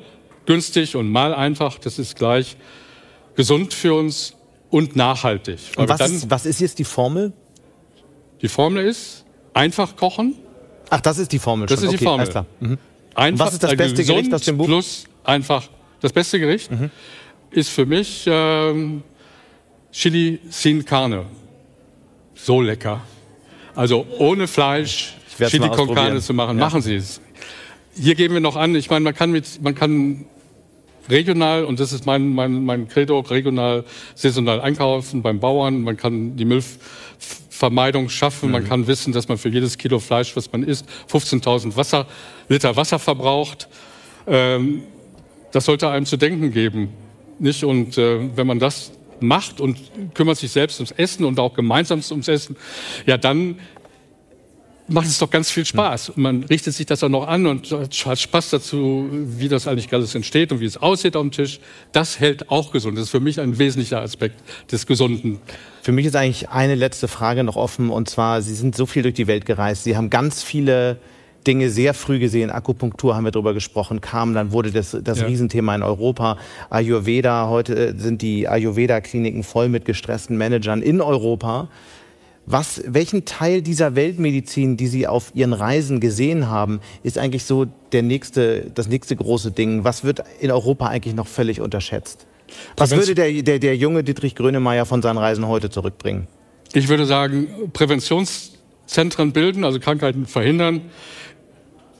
günstig und mal einfach, das ist gleich gesund für uns und nachhaltig. Und was, dann, ist, was ist jetzt die Formel? Die Formel ist einfach kochen. Ach, das ist die Formel. Das schon. ist die okay, Formel. Mhm. Einfach, was ist das beste Gericht aus dem Buch? Plus einfach das beste Gericht. Mhm. ist für mich ähm, Chili sin Carne. So lecker. Also ohne Fleisch Chili con Carne zu machen. Ja. Machen Sie es. Hier geben wir noch an, ich meine, man kann mit, man kann regional, und das ist mein, mein, mein Credo, regional, saisonal einkaufen beim Bauern. Man kann die Müllvermeidung schaffen. Mhm. Man kann wissen, dass man für jedes Kilo Fleisch, was man isst, 15.000 Wasser, Liter Wasser verbraucht. Ähm, das sollte einem zu denken geben. Nicht? Und äh, wenn man das macht und kümmert sich selbst ums Essen und auch gemeinsam ums Essen, ja, dann macht es doch ganz viel Spaß. Und man richtet sich das auch noch an und hat Spaß dazu, wie das eigentlich alles entsteht und wie es aussieht auf dem Tisch. Das hält auch gesund. Das ist für mich ein wesentlicher Aspekt des Gesunden. Für mich ist eigentlich eine letzte Frage noch offen und zwar, Sie sind so viel durch die Welt gereist. Sie haben ganz viele Dinge sehr früh gesehen. Akupunktur haben wir darüber gesprochen, kam, dann wurde das, das ja. Riesenthema in Europa. Ayurveda, heute äh, sind die Ayurveda-Kliniken voll mit gestressten Managern in Europa. Was, welchen Teil dieser Weltmedizin, die Sie auf Ihren Reisen gesehen haben, ist eigentlich so der nächste, das nächste große Ding? Was wird in Europa eigentlich noch völlig unterschätzt? Was würde der, der, der junge Dietrich Grönemeyer von seinen Reisen heute zurückbringen? Ich würde sagen, Präventionszentren bilden, also Krankheiten verhindern,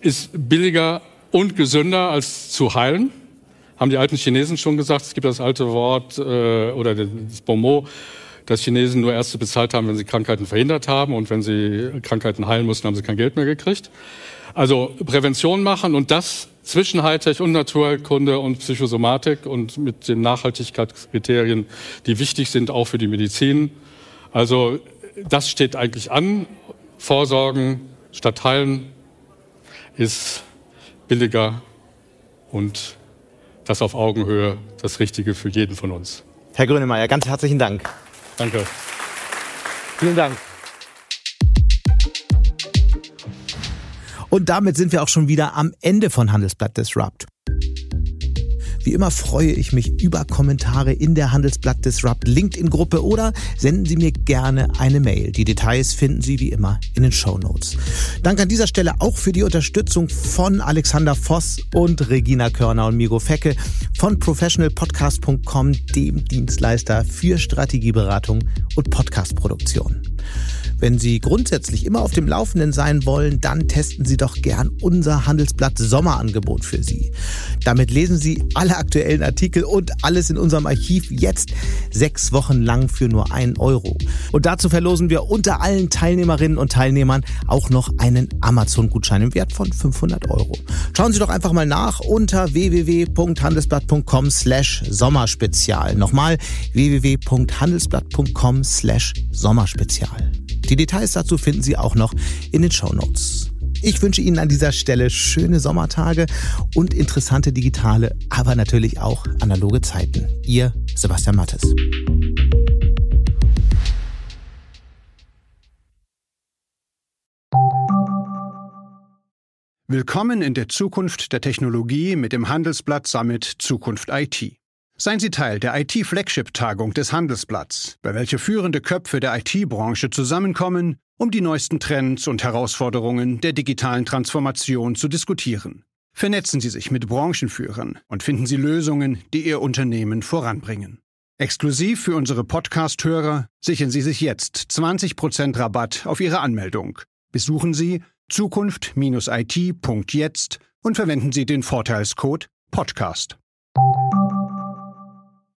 ist billiger und gesünder als zu heilen. Haben die alten Chinesen schon gesagt. Es gibt das alte Wort äh, oder das Bonmot, dass Chinesen nur Ärzte bezahlt haben, wenn sie Krankheiten verhindert haben und wenn sie Krankheiten heilen mussten, haben sie kein Geld mehr gekriegt. Also Prävention machen und das zwischen Hightech und Naturkunde und Psychosomatik und mit den Nachhaltigkeitskriterien, die wichtig sind auch für die Medizin. Also das steht eigentlich an. Vorsorgen statt heilen ist billiger und das auf Augenhöhe das Richtige für jeden von uns. Herr Grönemeyer, ganz herzlichen Dank. Danke. Vielen Dank. Und damit sind wir auch schon wieder am Ende von Handelsblatt Disrupt. Wie immer freue ich mich über Kommentare in der Handelsblatt Disrupt LinkedIn-Gruppe oder senden Sie mir gerne eine Mail. Die Details finden Sie wie immer in den Show Notes. Danke an dieser Stelle auch für die Unterstützung von Alexander Voss und Regina Körner und Migo Fecke von professionalpodcast.com, dem Dienstleister für Strategieberatung und Podcastproduktion. Wenn Sie grundsätzlich immer auf dem Laufenden sein wollen, dann testen Sie doch gern unser Handelsblatt Sommerangebot für Sie. Damit lesen Sie alle aktuellen Artikel und alles in unserem Archiv jetzt sechs Wochen lang für nur einen Euro. Und dazu verlosen wir unter allen Teilnehmerinnen und Teilnehmern auch noch einen Amazon-Gutschein im Wert von 500 Euro. Schauen Sie doch einfach mal nach unter www.handelsblatt.com slash Sommerspezial. Nochmal www.handelsblatt.com slash Sommerspezial. Die Details dazu finden Sie auch noch in den Show Notes. Ich wünsche Ihnen an dieser Stelle schöne Sommertage und interessante digitale, aber natürlich auch analoge Zeiten. Ihr Sebastian Mattes. Willkommen in der Zukunft der Technologie mit dem Handelsblatt Summit Zukunft IT. Seien Sie Teil der IT-Flagship-Tagung des Handelsblatts, bei welcher führende Köpfe der IT-Branche zusammenkommen, um die neuesten Trends und Herausforderungen der digitalen Transformation zu diskutieren. Vernetzen Sie sich mit Branchenführern und finden Sie Lösungen, die Ihr Unternehmen voranbringen. Exklusiv für unsere Podcast-Hörer sichern Sie sich jetzt 20% Rabatt auf Ihre Anmeldung. Besuchen Sie zukunft-it.jetzt und verwenden Sie den Vorteilscode Podcast.